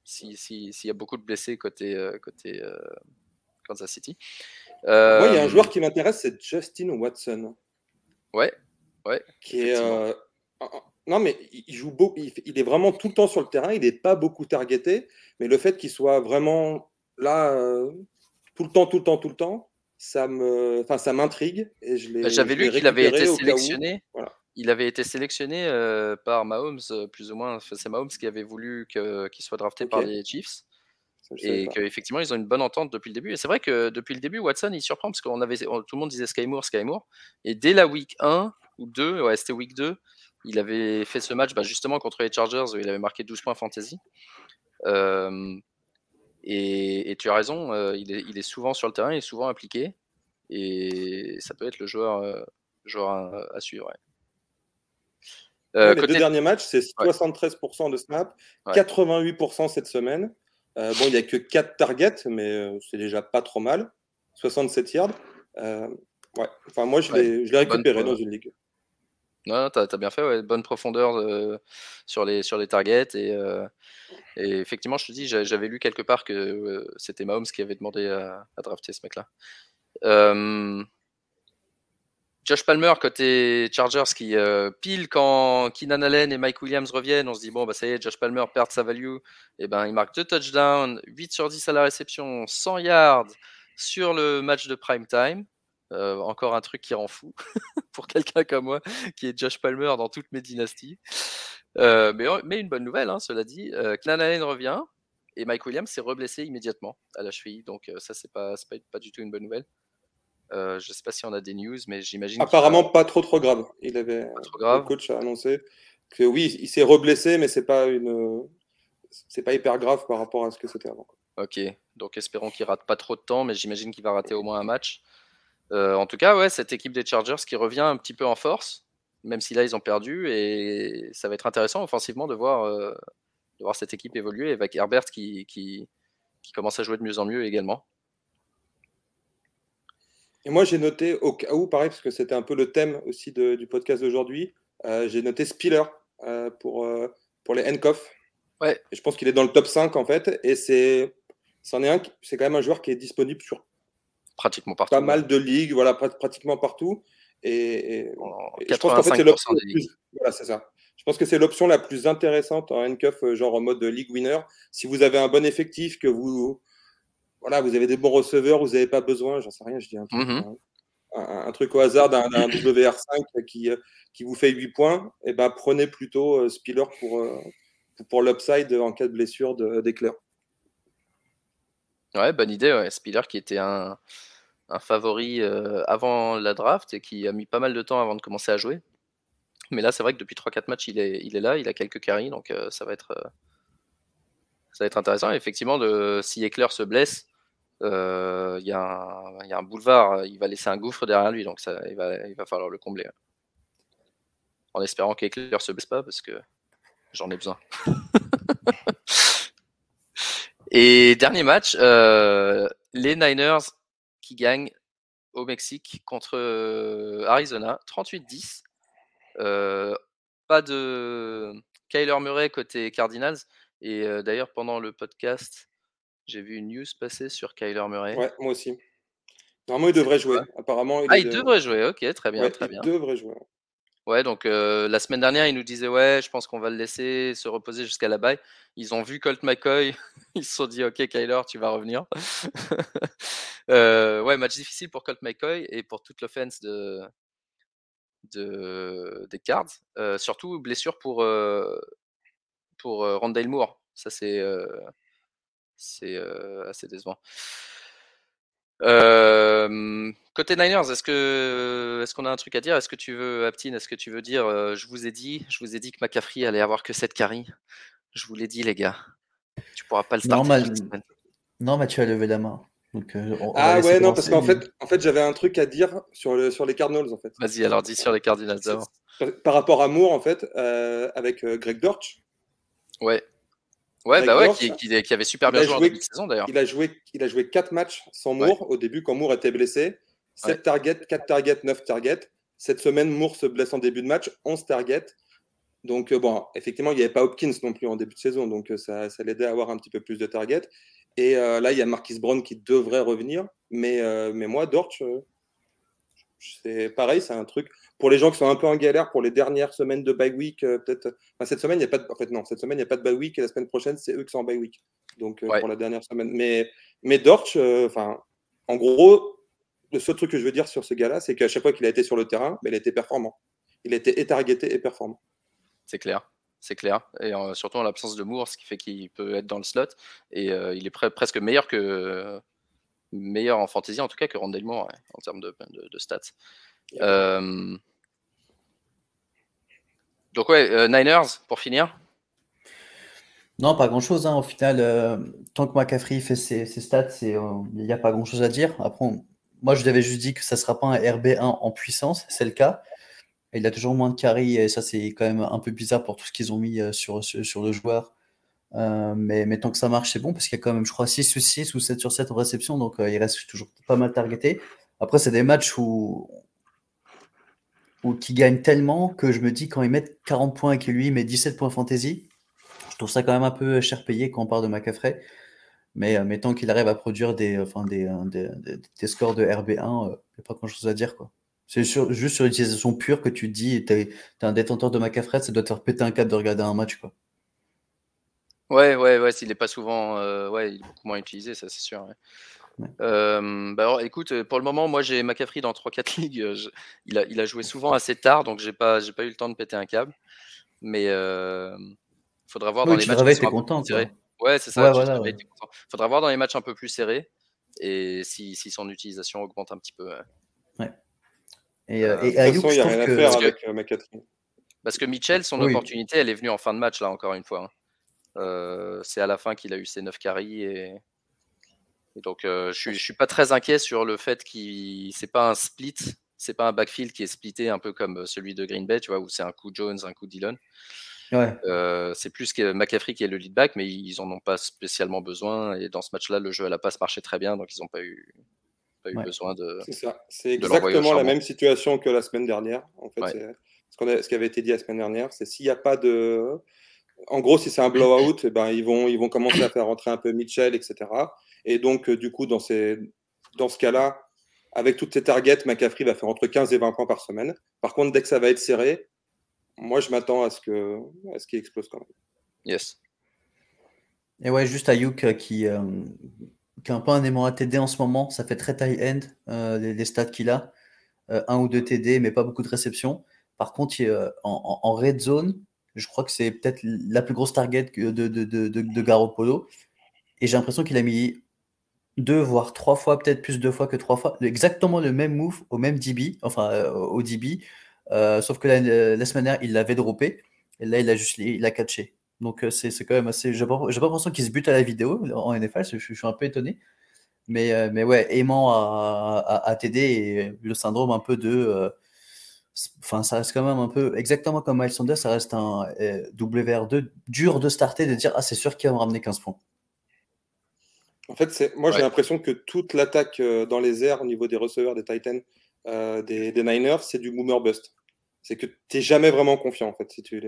S'il si, y a beaucoup de blessés côté, euh, côté Kansas City. Moi, il y a un joueur qui m'intéresse, c'est Justin Watson. Ouais, ouais. qui est. Euh, Non, mais il joue beau, il, est vraiment tout le temps sur le terrain, il n'est pas beaucoup targeté, mais le fait qu'il soit vraiment là euh, tout le temps, tout le temps, tout le temps, ça me, enfin, ça m'intrigue et je l'ai. Bah, J'avais lu qu'il avait été sélectionné. Voilà. Il avait été sélectionné euh, par Mahomes, plus ou moins. C'est Mahomes qui avait voulu que- qu'il soit drafté par les Chiefs. Et qu'effectivement ils ont une bonne entente depuis le début. Et c'est vrai que depuis le début, Watson il surprend parce qu'on avait on- tout le monde disait Sky Moore, Sky Moore. Et dès la week 1 ou 2, ouais, c'était week 2, il avait fait ce match bah, justement contre les Chargers où il avait marqué 12 points fantasy. Euh, et, et tu as raison, euh, il, est, il est souvent sur le terrain, il est souvent impliqué. Et ça peut être le joueur, euh, joueur à, à suivre. ouais. Ouais, les côté- deux derniers matchs, c'est Ouais. 73% de snap, Ouais. 88% cette semaine. Bon, il n'y a que 4 targets, mais c'est déjà pas trop mal. 67 yards. Ouais. Enfin, moi, je l'ai Bonne récupéré dans une ligue. Non, non, t'as as bien fait, ouais, bonne profondeur euh, sur, les, sur les targets. Et, euh, effectivement, je te dis, j'a- j'avais lu quelque part que euh, c'était Mahomes qui avait demandé à, à drafter ce mec-là. Josh Palmer, côté Chargers, qui pile quand Keenan Allen et Mike Williams reviennent, on se dit, bon, bah ça y est, Josh Palmer perd sa value. Et ben, il marque deux touchdowns, 8 sur 10 à la réception, 100 yards sur le match de prime time. Euh, encore un truc qui rend fou pour quelqu'un comme moi qui est Josh Palmer dans toutes mes dynasties. Euh, mais, mais une bonne nouvelle, hein, cela dit. Euh, Allen revient et Mike Williams s'est reblessé immédiatement à la cheville. Donc euh, ça, c'est pas, pas, pas du tout une bonne nouvelle. Euh, je sais pas si on a des news, mais j'imagine. Apparemment, pas trop trop grave. Il avait, trop le grave. coach a annoncé que oui, il s'est reblessé, mais c'est pas une, c'est pas hyper grave par rapport à ce que c'était avant. Ok, donc espérons qu'il rate pas trop de temps, mais j'imagine qu'il va rater au moins un match. Euh, en tout cas, ouais, cette équipe des Chargers qui revient un petit peu en force, même si là ils ont perdu, et ça va être intéressant offensivement de voir, euh, de voir cette équipe évoluer avec Herbert qui, qui, qui commence à jouer de mieux en mieux également. Et moi, j'ai noté au cas où, pareil, parce que c'était un peu le thème aussi de- du podcast d'aujourd'hui, euh, j'ai noté Spiller pour, pour les Henkoff. Ouais. Et je pense qu'il est dans le top 5 en fait. Et c'est, c'en est un, c'est quand même un joueur qui est disponible sur Pratiquement partout. pas mal de ligues, voilà, prat- pratiquement partout. Et, et- je pense qu'en fait, c'est 85% l'option des la ligues. plus- Voilà, c'est ça. Je pense que c'est l'option la plus intéressante en NCUF, euh, genre en mode league winner. Si vous avez un bon effectif, que vous, voilà, vous avez des bons receveurs, vous n'avez pas besoin, j'en sais rien, je dis un truc, Mhm. un, un- un truc au hasard d'un d'un WR5 qui, euh, qui vous fait 8 points, et ben prenez plutôt euh, Spiller pour, euh, pour, pour l'upside en cas de blessure de- d'éclair. Ouais, bonne idée. Ouais. Spiller qui était un, un favori euh, avant la draft et qui a mis pas mal de temps avant de commencer à jouer. Mais là, c'est vrai que depuis 3-4 matchs, il est, il est là, il a quelques carries, donc euh, ça va être euh, ça va être intéressant. Et effectivement, si Eckler se blesse, il y, a un- il y a un boulevard, il va laisser un gouffre derrière lui, donc ça, il, va, il va falloir le combler. en espérant qu'Eckler se baisse pas parce que j'en ai besoin. Et dernier match, les Niners qui gagnent au Mexique contre Arizona, 38-10. pas de Kyler Murray côté Cardinals. Et d'ailleurs, pendant le podcast, j'ai vu une news passer sur Kyler Murray. Ouais, moi aussi. Normalement, il devrait jouer. Apparemment, ah, il devrait jouer. Ok, très bien, très bien. Il devrait jouer. Ouais, donc la semaine dernière, ils nous disaient ouais, je pense qu'on va le laisser se reposer jusqu'à la baille. Ils ont vu Colt McCoy, ils se sont dit ok, Kyler, tu vas revenir. ouais, match difficile pour Colt McCoy et pour toute l'offense de, de des Cards. surtout blessure pour pour Rondale Moore. Ça c'est c'est assez décevant. Côté Niners, est-ce que est-ce qu'on a un truc à dire? Est-ce que tu veux, Aptine, est-ce que tu veux dire Je vous ai dit, je vous ai dit que McCaffrey allait avoir que 7 carries. Je vous l'ai dit, les gars. Tu pourras pas le starter. Non, mais tu as levé la main. ah ouais, non, parce qu'en fait, en fait j'avais un truc à dire sur, le, sur les Cardinals. En fait. Vas-y, alors dis sur les Cardinals d'abord. Par rapport à Moore, en fait, avec Greg Dortch. Ouais. Ouais, bah ouais, qui, avait super bien joué, en début de saison d'ailleurs. Il a joué, il a joué 4 matchs sans Moore au début quand Moore était blessé. 7 targets, 4 targets, 9 targets. Cette semaine, Moore se blesse en début de match, 11 targets. Donc, euh, bon, effectivement, il n'y avait pas Hopkins non plus en début de saison, donc euh, ça, ça l'aidait à avoir un petit peu plus de targets. Et euh, là, il y a Marquis Brown qui devrait revenir. Mais, mais moi, Dortch, c'est pareil, c'est un truc pour les gens qui sont un peu en galère pour les dernières semaines de bye week, euh, peut-être. cette semaine, il n'y a pas de. En fait, non, cette semaine, il n'y a pas de bye week et la semaine prochaine, c'est eux qui sont en bye week. Donc, euh, pour la dernière semaine. Mais, mais Dortch, euh, enfin, en gros, le seul truc que je veux dire sur ce gars-là, c'est qu'à chaque fois qu'il a été sur le terrain, ben, il a été performant. Il a été étargeté et performant. C'est clair. C'est clair. Et surtout en l'absence de Moore, ce qui fait qu'il peut être dans le slot. Et il est presque meilleur que meilleur en fantasy en tout cas que Rondell Moore en termes de, de stats. Donc ouais, euh, Niners pour finir. Non, pas grand-chose. Hein. Au final, euh, tant que McCaffrey fait ses, stats, euh, il n'y a pas grand-chose à dire. Après, moi, je lui avais juste dit que ça ne sera pas un RB1 en puissance. C'est le cas. Il a toujours moins de carry et ça, c'est quand même un peu bizarre pour tout ce qu'ils ont mis sur, sur, le joueur. Mais, mais, tant que ça marche, c'est bon parce qu'il y a quand même, je crois, 6 sur 6 ou 7 sur 7 en réception. Donc, il reste toujours pas mal targeté. Après, c'est des matchs où ou qui gagne tellement que je me dis quand ils mettent 40 points et que lui met 17 points fantasy, je trouve ça quand même un peu cher payé quand on parle de McCaffrey. Mais, euh, tant qu'il arrive à produire des, des, euh, des, scores de RB1, il n'y a pas grand chose à dire. quoi. C'est juste sur l'utilisation pure que tu te dis, tu es, un détenteur de McCaffrey, ça doit te faire péter un câble de regarder un match. quoi. Ouais, ouais, ouais, s'il n'est pas souvent, euh, ouais, il est beaucoup moins utilisé, ça c'est sûr. Euh, bah alors, écoute, pour le moment, moi j'ai McCaffrey dans 3-4 ligues. il, a, il, a, joué souvent assez tard, donc j'ai pas, j'ai pas eu le temps de péter un câble. Mais euh, faudra voir dans les matchs. Qui content, serrés. Ouais, c'est ça. Ouais, Faudra voir dans les matchs un peu plus serrés et si, si son utilisation augmente un petit peu. Ouais. Et, euh, et Ayuk, il n'y a rien à faire avec McCaffrey. Parce que Mitchell, son opportunité, elle est venue en fin de match, là, encore une fois. Hein. C'est à la fin qu'il a eu ses 9 carries et et donc, euh, je ne suis, pas très inquiet sur le fait qu'il c'est pas un split, c'est pas un backfield qui est splitté un peu comme celui de Green Bay, tu vois, où c'est un coup Jones, un coup Dillon. Euh, c'est plus que McCaffrey qui est le lead back, mais ils n'en ont pas spécialement besoin. Et dans ce match-là, le jeu à la passe marchait très bien, donc ils n'ont pas eu, pas eu besoin de. C'est ça. C'est exactement la même situation que la semaine dernière. En fait, ce, ce, qui avait été dit la semaine dernière, c'est s'il n'y a pas de. En gros, si c'est un blowout, eh ben, ils, vont, ils vont commencer à faire rentrer un peu Mitchell, etc. Et donc, euh, du coup, dans, ces, dans ce cas-là, avec toutes ces targets, McCaffrey va faire entre 15 et 20 points par semaine. Par contre, dès que ça va être serré, moi, je m'attends à ce qu'il explose quand même. Yes. Et ouais, juste Ayuk euh, qui, euh, qui a un peu un aimant à TD en ce moment. Ça fait très high-end, les, stats qu'il a. un ou deux TD, mais pas beaucoup de réceptions. Par contre, en, red zone, je crois que c'est peut-être la plus grosse target de, de, de, Garoppolo. Et j'ai l'impression qu'il a mis deux, voire trois fois, peut-être plus deux fois que trois fois, exactement le même move au même DB, enfin euh, au DB, euh, sauf que la, la, semaine dernière, il l'avait droppé, et là, il a juste il a catché. Donc euh, c'est quand même assez. J'ai pas, pas l'impression qu'il se bute à la vidéo en NFL, je, suis un peu étonné. Mais, mais ouais, aimant à, à, à t'aider et le syndrome un peu de enfin, ça reste quand même un peu, exactement comme Miles Sanders, ça reste un WR2 dur de starter, de dire, ah, c'est sûr qu'il va me ramener 15 points. En fait, moi, j'ai l'impression que toute l'attaque dans les airs au niveau des receveurs des Titans, des, Niners, c'est du boomer bust. C'est que tu n'es jamais vraiment confiant, en fait. Si tu,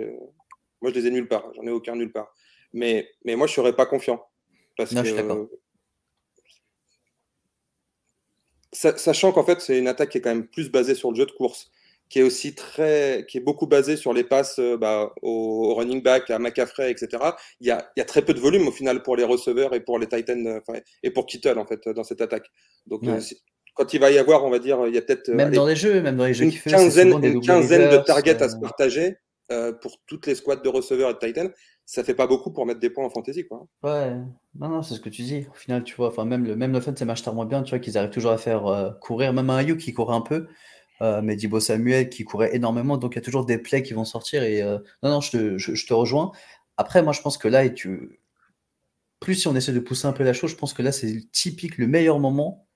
moi, je les ai nulle part. J'en ai aucun nulle part. Mais, mais moi, je ne serais pas confiant. Parce non, que, je suis d'accord. Sachant qu'en fait, c'est une attaque qui est quand même plus basée sur le jeu de course, qui est aussi très, qui est beaucoup basée sur les passes euh, bah, au, running back, à McCaffrey, etc. Il y, a, il y a très peu de volume au final pour les receveurs et pour les Titans, euh, et pour Kittle en fait dans cette attaque. Donc euh, quand il va y avoir, on va dire, il y a peut-être même dans les jeux, même dans les jeux une quinzaine, une quinzaine de targets à se partager pour toutes les squads de receveurs et de Titans ça fait pas beaucoup pour mettre des points en fantasy, quoi. Ouais, non, non, c'est ce que tu dis. Au final, tu vois, enfin, même le, même le fun, marche tellement bien, tu vois, qu'ils arrivent toujours à faire euh, courir, même un Ayuk qui courait un peu, euh, mais Dibo Samuel qui courait énormément, donc il y a toujours des plays qui vont sortir. Et euh, non, non, je te, je, te, rejoins. Après, moi, je pense que là, et tu... plus si on essaie de pousser un peu la chose, je pense que là, c'est typique le meilleur moment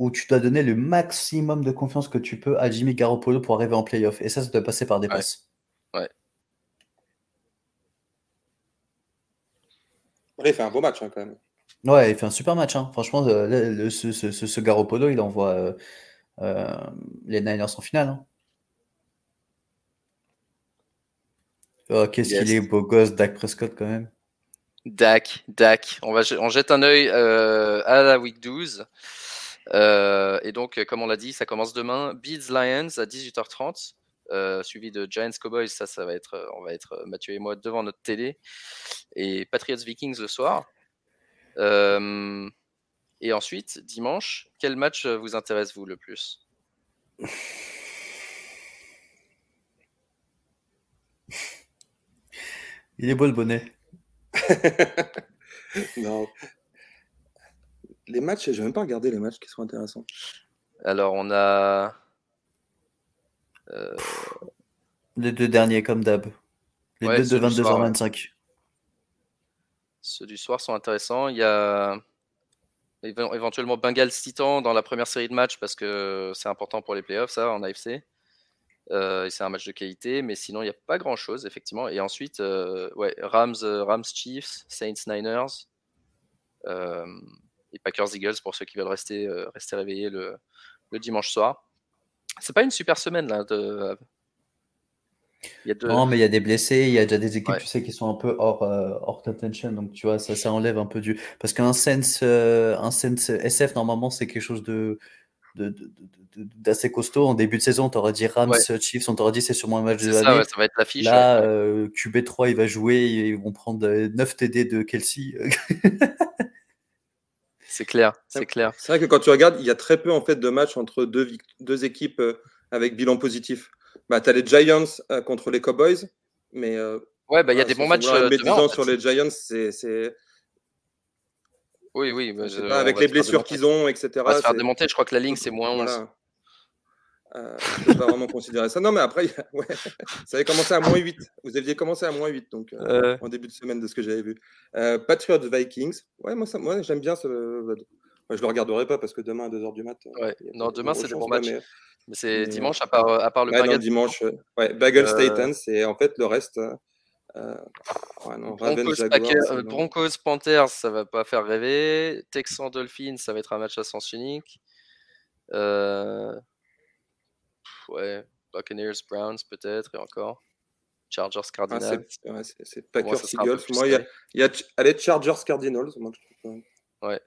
où tu dois donner le maximum de confiance que tu peux à Jimmy Garoppolo pour arriver en playoff. Et ça, ça doit passer par des passes. Ouais. il fait un beau match hein, quand même. Ouais, il fait un super match. Hein. Franchement, euh, ce, ce, ce, Garoppolo, il envoie les Niners en finale. Hein. Oh, qu'est-ce qu'il est beau gosse, Dak Prescott, quand même. Dak, Dak. On, va, on jette un œil à la week 12. et donc, comme on l'a dit, ça commence demain. Beats Lions à 18h30. Euh, suivi de Giants Cowboys. Ça, ça va être, euh, on va être euh, Mathieu et moi devant notre télé. Et Patriots Vikings le soir. Et ensuite, dimanche, quel match vous intéresse vous le plus? Il est beau le bonnet. non. Les matchs, je vais même pas regarder les matchs qui sont intéressants. Alors, on a euh, les deux derniers, comme d'hab. Les deux de 22h25. Ceux du soir sont intéressants. Il y a éventuellement Bengals Titan dans la première série de matchs parce que c'est important pour les playoffs, ça, en AFC. Euh, c'est un match de qualité, mais sinon, il n'y a pas grand chose, effectivement. Et ensuite, euh, Rams, Rams Chiefs, Saints Niners et Packers Eagles pour ceux qui veulent rester, rester réveillés le, le dimanche soir. C'est pas une super semaine là. De... Il y a Non, mais il y a des blessés, il y a déjà des équipes, tu sais, qui sont un peu hors, euh, hors contention. Donc, tu vois, ça, ça enlève un peu du. Parce qu'un sense, euh, un sense SF, normalement, c'est quelque chose de d'assez costaud. En début de saison, on t'aurait dit Rams, Chiefs, on t'aurait dit c'est sûrement un match de l'année. Ça, va être l'affiche. Là, euh, QB3, il va jouer, ils vont prendre 9 TD de Kelsey. C'est clair, c'est clair. C'est vrai que quand tu regardes, il y a très peu en fait de matchs entre deux, deux équipes avec bilan positif. Bah, tu as les Giants euh, contre les Cowboys, mais euh, ouais, bah il y a des bons matchs. Demain, sur les Giants, c'est oui, oui. Bah, avec les blessures qu'ils ont, etc. On va se faire démonter. Je crois que la ligne c'est moins 11. Euh, je ne peux pas vraiment considérer ça. Non, mais après, ouais, ça avait commencé à moins 8. Vous aviez commencé à moins 8 donc, euh, en début de semaine de ce que j'avais vu. Euh, Patriots Vikings. Ouais, moi, moi j'aime bien ce. Je ne le regarderai pas parce que demain à 2h du mat. Ouais. Non, demain, c'est des bons matchs. Mais, c'est dimanche, à part, à part le ouais, dimanche. Ouais, Bagel Statens et en fait le reste. Ouais, non, Broncos, Jaguars, Broncos, Panthers, ça va pas faire rêver. Texans Dolphins, ça va être un match à sens unique. Euh, ouais, Buccaneers, Browns peut-être, et encore. Chargers, Cardinals. Ah, c'est Packers, Eagles. Moi, il y, a, Allez, Chargers, Cardinals. Moi, je trouve ouais.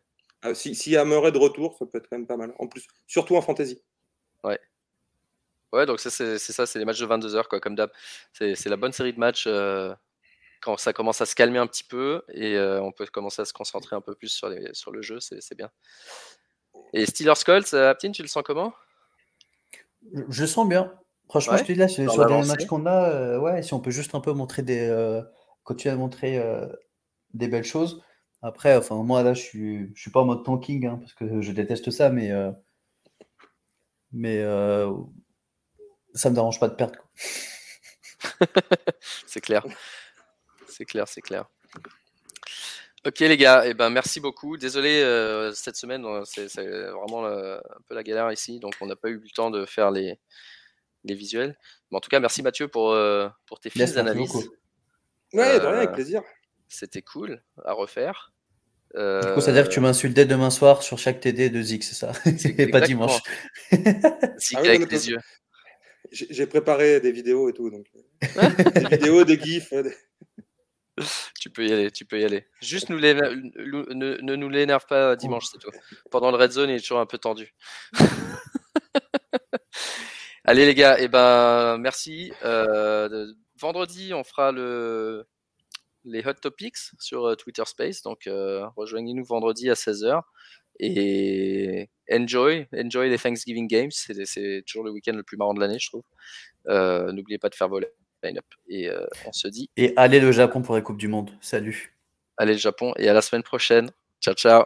Ah, si, si a Murray de retour, ça peut être quand même pas mal. En plus, surtout en fantasy. Ouais. Ouais, donc c'est ça, c'est les matchs de 22h, quoi, comme d'hab. C'est la bonne série de matchs euh, quand ça commence à se calmer un petit peu et euh, on peut commencer à se concentrer un peu plus sur, les, sur le jeu, c'est bien. Et Steelers Colts, euh, Aptin, tu le sens comment? Je sens bien. Franchement, je te dis là, sur, les matchs qu'on a, euh, ouais, si on peut juste un peu montrer des. Euh, continuer à montrer euh, des belles choses. Après, enfin, moi là, je suis, je suis pas en mode tanking, hein, parce que je déteste ça, mais. mais ça me dérange pas de perdre. c'est clair. C'est clair, c'est clair. Ok les gars, et eh ben merci beaucoup. Désolé euh, cette semaine, c'est vraiment un peu la galère ici, donc on n'a pas eu le temps de faire les, les visuels. Mais en tout cas, merci Mathieu pour, pour tes fines analyses. Ouais, de rien, avec plaisir. C'était cool à refaire. Du coup, ça veut dire que tu m'insultes dès demain soir sur chaque TD de Zik, c'est ça Et pas dimanche. Zik ah avec tes yeux. J'ai préparé des vidéos et tout. Donc... des vidéos, des gifs. Tu peux y aller, tu peux y aller. Juste nous ne, ne, nous l'énerve pas dimanche, c'est tout. Pendant le red zone, il est toujours un peu tendu. Allez les gars, et eh ben merci. Euh, vendredi, on fera le, les hot topics sur euh, Twitter Space. Donc, euh, rejoignez-nous vendredi à 16h. Et enjoy, enjoy les Thanksgiving Games. C'est toujours le week-end le plus marrant de l'année, je trouve. Euh, n'oubliez pas de faire voler line-up. Et on se dit. Et allez le Japon pour la Coupe du Monde. Salut. Allez le Japon et à la semaine prochaine. Ciao, ciao.